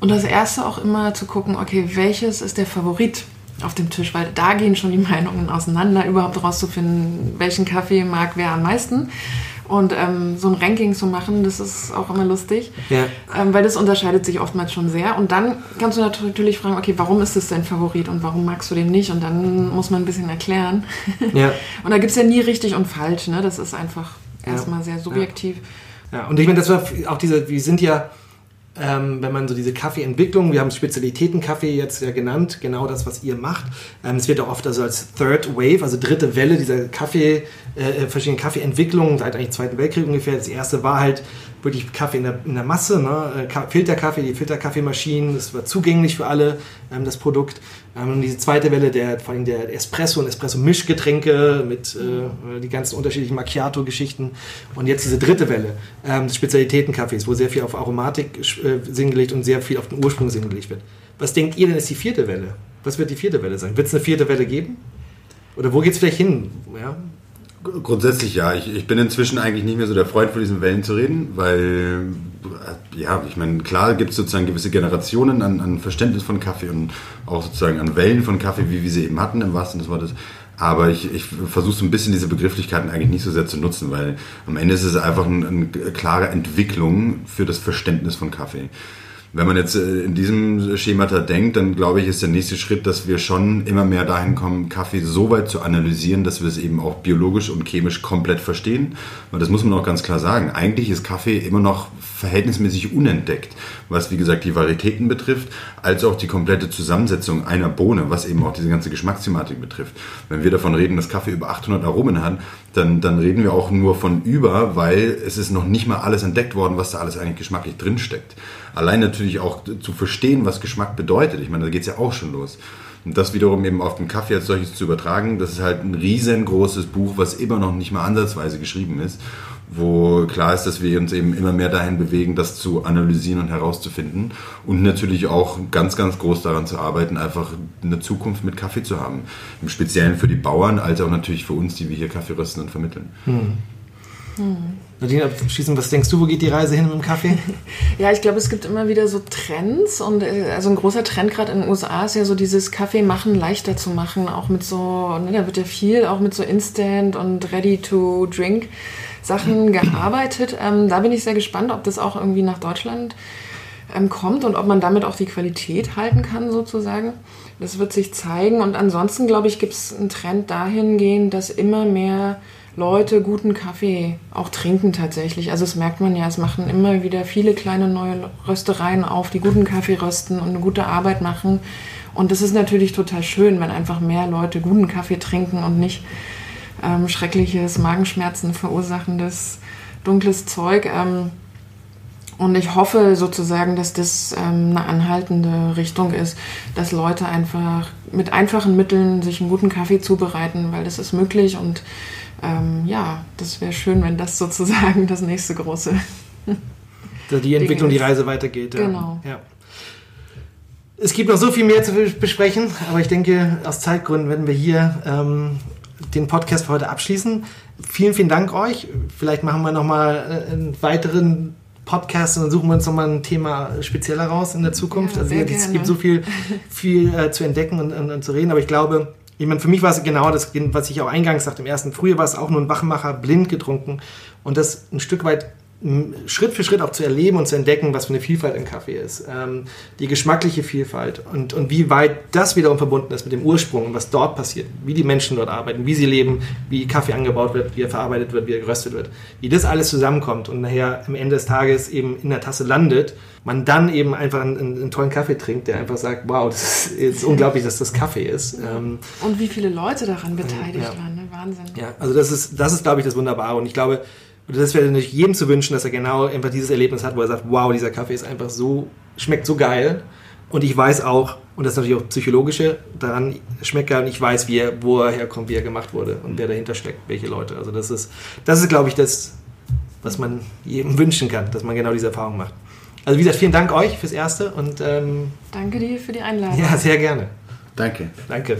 Und das erste auch immer zu gucken, okay, welches ist der Favorit auf dem Tisch, weil da gehen schon die <laughs> Meinungen auseinander, überhaupt rauszufinden, welchen Kaffee mag wer am meisten. Und ähm, so ein Ranking zu machen, das ist auch immer lustig, Ja. ähm, weil das unterscheidet sich oftmals schon sehr. Und dann kannst du natürlich fragen, okay, warum ist das dein Favorit und warum magst du den nicht? Und dann muss man ein bisschen erklären. Ja. <laughs> Und da gibt es ja nie richtig und falsch, ne? Das ist einfach erstmal sehr subjektiv. Ja, und ich meine, das war auch diese, wir sind ja, ähm, wenn man so diese Kaffeeentwicklung, wir haben Spezialitäten-Kaffee jetzt ja genannt, genau das, was ihr macht. Ähm, es wird auch oft also als Third Wave, also dritte Welle dieser Kaffee, äh, verschiedenen Kaffeeentwicklungen seit eigentlich Zweiten Weltkrieg ungefähr. Das erste war halt wirklich Kaffee in der, in der Masse, ne? Äh, Ka- Filterkaffee, die Filterkaffeemaschinen, das war zugänglich für alle, ähm, das Produkt. Ähm, diese zweite Welle, der, vor allem der Espresso und Espresso-Mischgetränke mit äh, die ganzen unterschiedlichen Macchiato-Geschichten. Und jetzt diese dritte Welle ähm, Spezialitätenkaffees, wo sehr viel auf Aromatik äh, Sinn gelegt und sehr viel auf den Ursprung Sinn gelegt wird. Was denkt ihr denn ist die vierte Welle? Was wird die vierte Welle sein? Wird es eine vierte Welle geben? Oder wo geht es vielleicht hin? Ja? Grundsätzlich ja. Ich, ich bin inzwischen eigentlich nicht mehr so der Freund von diesen Wellen zu reden, weil, äh, ja, ich meine, klar gibt es sozusagen gewisse Generationen an, an Verständnis von Kaffee und auch sozusagen an Wellen von Kaffee, wie wir sie eben hatten, im wahrsten des Wortes. Aber ich, ich versuche so ein bisschen diese Begrifflichkeiten eigentlich nicht so sehr zu nutzen, weil am Ende ist es einfach eine, eine klare Entwicklung für das Verständnis von Kaffee. Wenn man jetzt äh, in diesem Schemata denkt, dann glaube ich, ist der nächste Schritt, dass wir schon immer mehr dahin kommen, Kaffee so weit zu analysieren, dass wir es eben auch biologisch und chemisch komplett verstehen. Weil das muss man auch ganz klar sagen. Eigentlich ist Kaffee immer noch verhältnismäßig unentdeckt, was wie gesagt die Varietäten betrifft, als auch die komplette Zusammensetzung einer Bohne, was eben auch diese ganze Geschmacksthematik betrifft. Wenn wir davon reden, dass Kaffee über 800 Aromen hat, dann, dann reden wir auch nur von über, weil es ist noch nicht mal alles entdeckt worden, was da alles eigentlich geschmacklich drinsteckt. Allein natürlich auch zu verstehen, was Geschmack bedeutet. Ich meine, da geht es ja auch schon los. Und das wiederum eben auf den Kaffee als solches zu übertragen, das ist halt ein riesengroßes Buch, was immer noch nicht mal ansatzweise geschrieben ist, wo klar ist, dass wir uns eben immer mehr dahin bewegen, das zu analysieren und herauszufinden und natürlich auch ganz, ganz groß daran zu arbeiten, einfach eine Zukunft mit Kaffee zu haben. Im Speziellen für die Bauern, als auch natürlich für uns, die wir hier Kaffee rösten und vermitteln. Hm. Hm. Nadine, abschließend, was denkst du, wo geht die Reise hin mit dem Kaffee? <laughs> ja, ich glaube, es gibt immer wieder so Trends und äh, also ein großer Trend gerade in den USA ist ja so dieses Kaffee machen leichter zu machen, auch mit so, ne, da wird ja viel auch mit so Instant und Ready-to-Drink Sachen gearbeitet. Ähm, da bin ich sehr gespannt, ob das auch irgendwie nach Deutschland ähm, kommt und ob man damit auch die Qualität halten kann sozusagen. Das wird sich zeigen und ansonsten, glaube ich, gibt es einen Trend dahingehend, dass immer mehr Leute guten Kaffee auch trinken tatsächlich. Also das merkt man ja, es machen immer wieder viele kleine neue Röstereien auf, die guten Kaffee rösten und eine gute Arbeit machen. Und das ist natürlich total schön, wenn einfach mehr Leute guten Kaffee trinken und nicht ähm, schreckliches Magenschmerzen verursachendes dunkles Zeug. Ähm, und ich hoffe sozusagen, dass das ähm, eine anhaltende Richtung ist, dass Leute einfach mit einfachen Mitteln sich einen guten Kaffee zubereiten, weil das ist möglich und ähm, ja, das wäre schön, wenn das sozusagen das nächste große. die Entwicklung, die Reise weitergeht. Ja. Genau. Ja. Es gibt noch so viel mehr zu besprechen, aber ich denke, aus Zeitgründen werden wir hier ähm, den Podcast für heute abschließen. Vielen, vielen Dank euch. Vielleicht machen wir nochmal äh, einen weiteren Podcast und dann suchen wir uns nochmal ein Thema spezieller raus in der Zukunft. Ja, also es gibt so viel, viel äh, zu entdecken und, und, und zu reden, aber ich glaube, ich meine, für mich war es genau das, was ich auch eingangs sagte, im ersten Frühjahr war es auch nur ein Wachmacher, blind getrunken und das ein Stück weit Schritt für Schritt auch zu erleben und zu entdecken, was für eine Vielfalt im Kaffee ist. Ähm, die geschmackliche Vielfalt und, und wie weit das wiederum verbunden ist mit dem Ursprung und was dort passiert, wie die Menschen dort arbeiten, wie sie leben, wie Kaffee angebaut wird, wie er verarbeitet wird, wie er geröstet wird. Wie das alles zusammenkommt und nachher am Ende des Tages eben in der Tasse landet, man dann eben einfach einen, einen tollen Kaffee trinkt, der einfach sagt, wow, das ist, ist unglaublich, dass das Kaffee ist. Ähm, und wie viele Leute daran beteiligt ja. waren, ne? Wahnsinn. Ja, also das ist, das ist, glaube ich, das Wunderbare und ich glaube, und das wäre natürlich jedem zu wünschen, dass er genau einfach dieses Erlebnis hat, wo er sagt, wow, dieser Kaffee ist einfach so, schmeckt so geil. Und ich weiß auch, und das ist natürlich auch psychologische, daran schmeckt er und ich weiß, wie er, wo er herkommt, wie er gemacht wurde und wer dahinter steckt, welche Leute. Also das ist, das ist, glaube ich, das, was man jedem wünschen kann, dass man genau diese Erfahrung macht. Also wie gesagt, vielen Dank euch fürs Erste und ähm, danke dir für die Einladung. Ja, sehr gerne. Danke. Danke.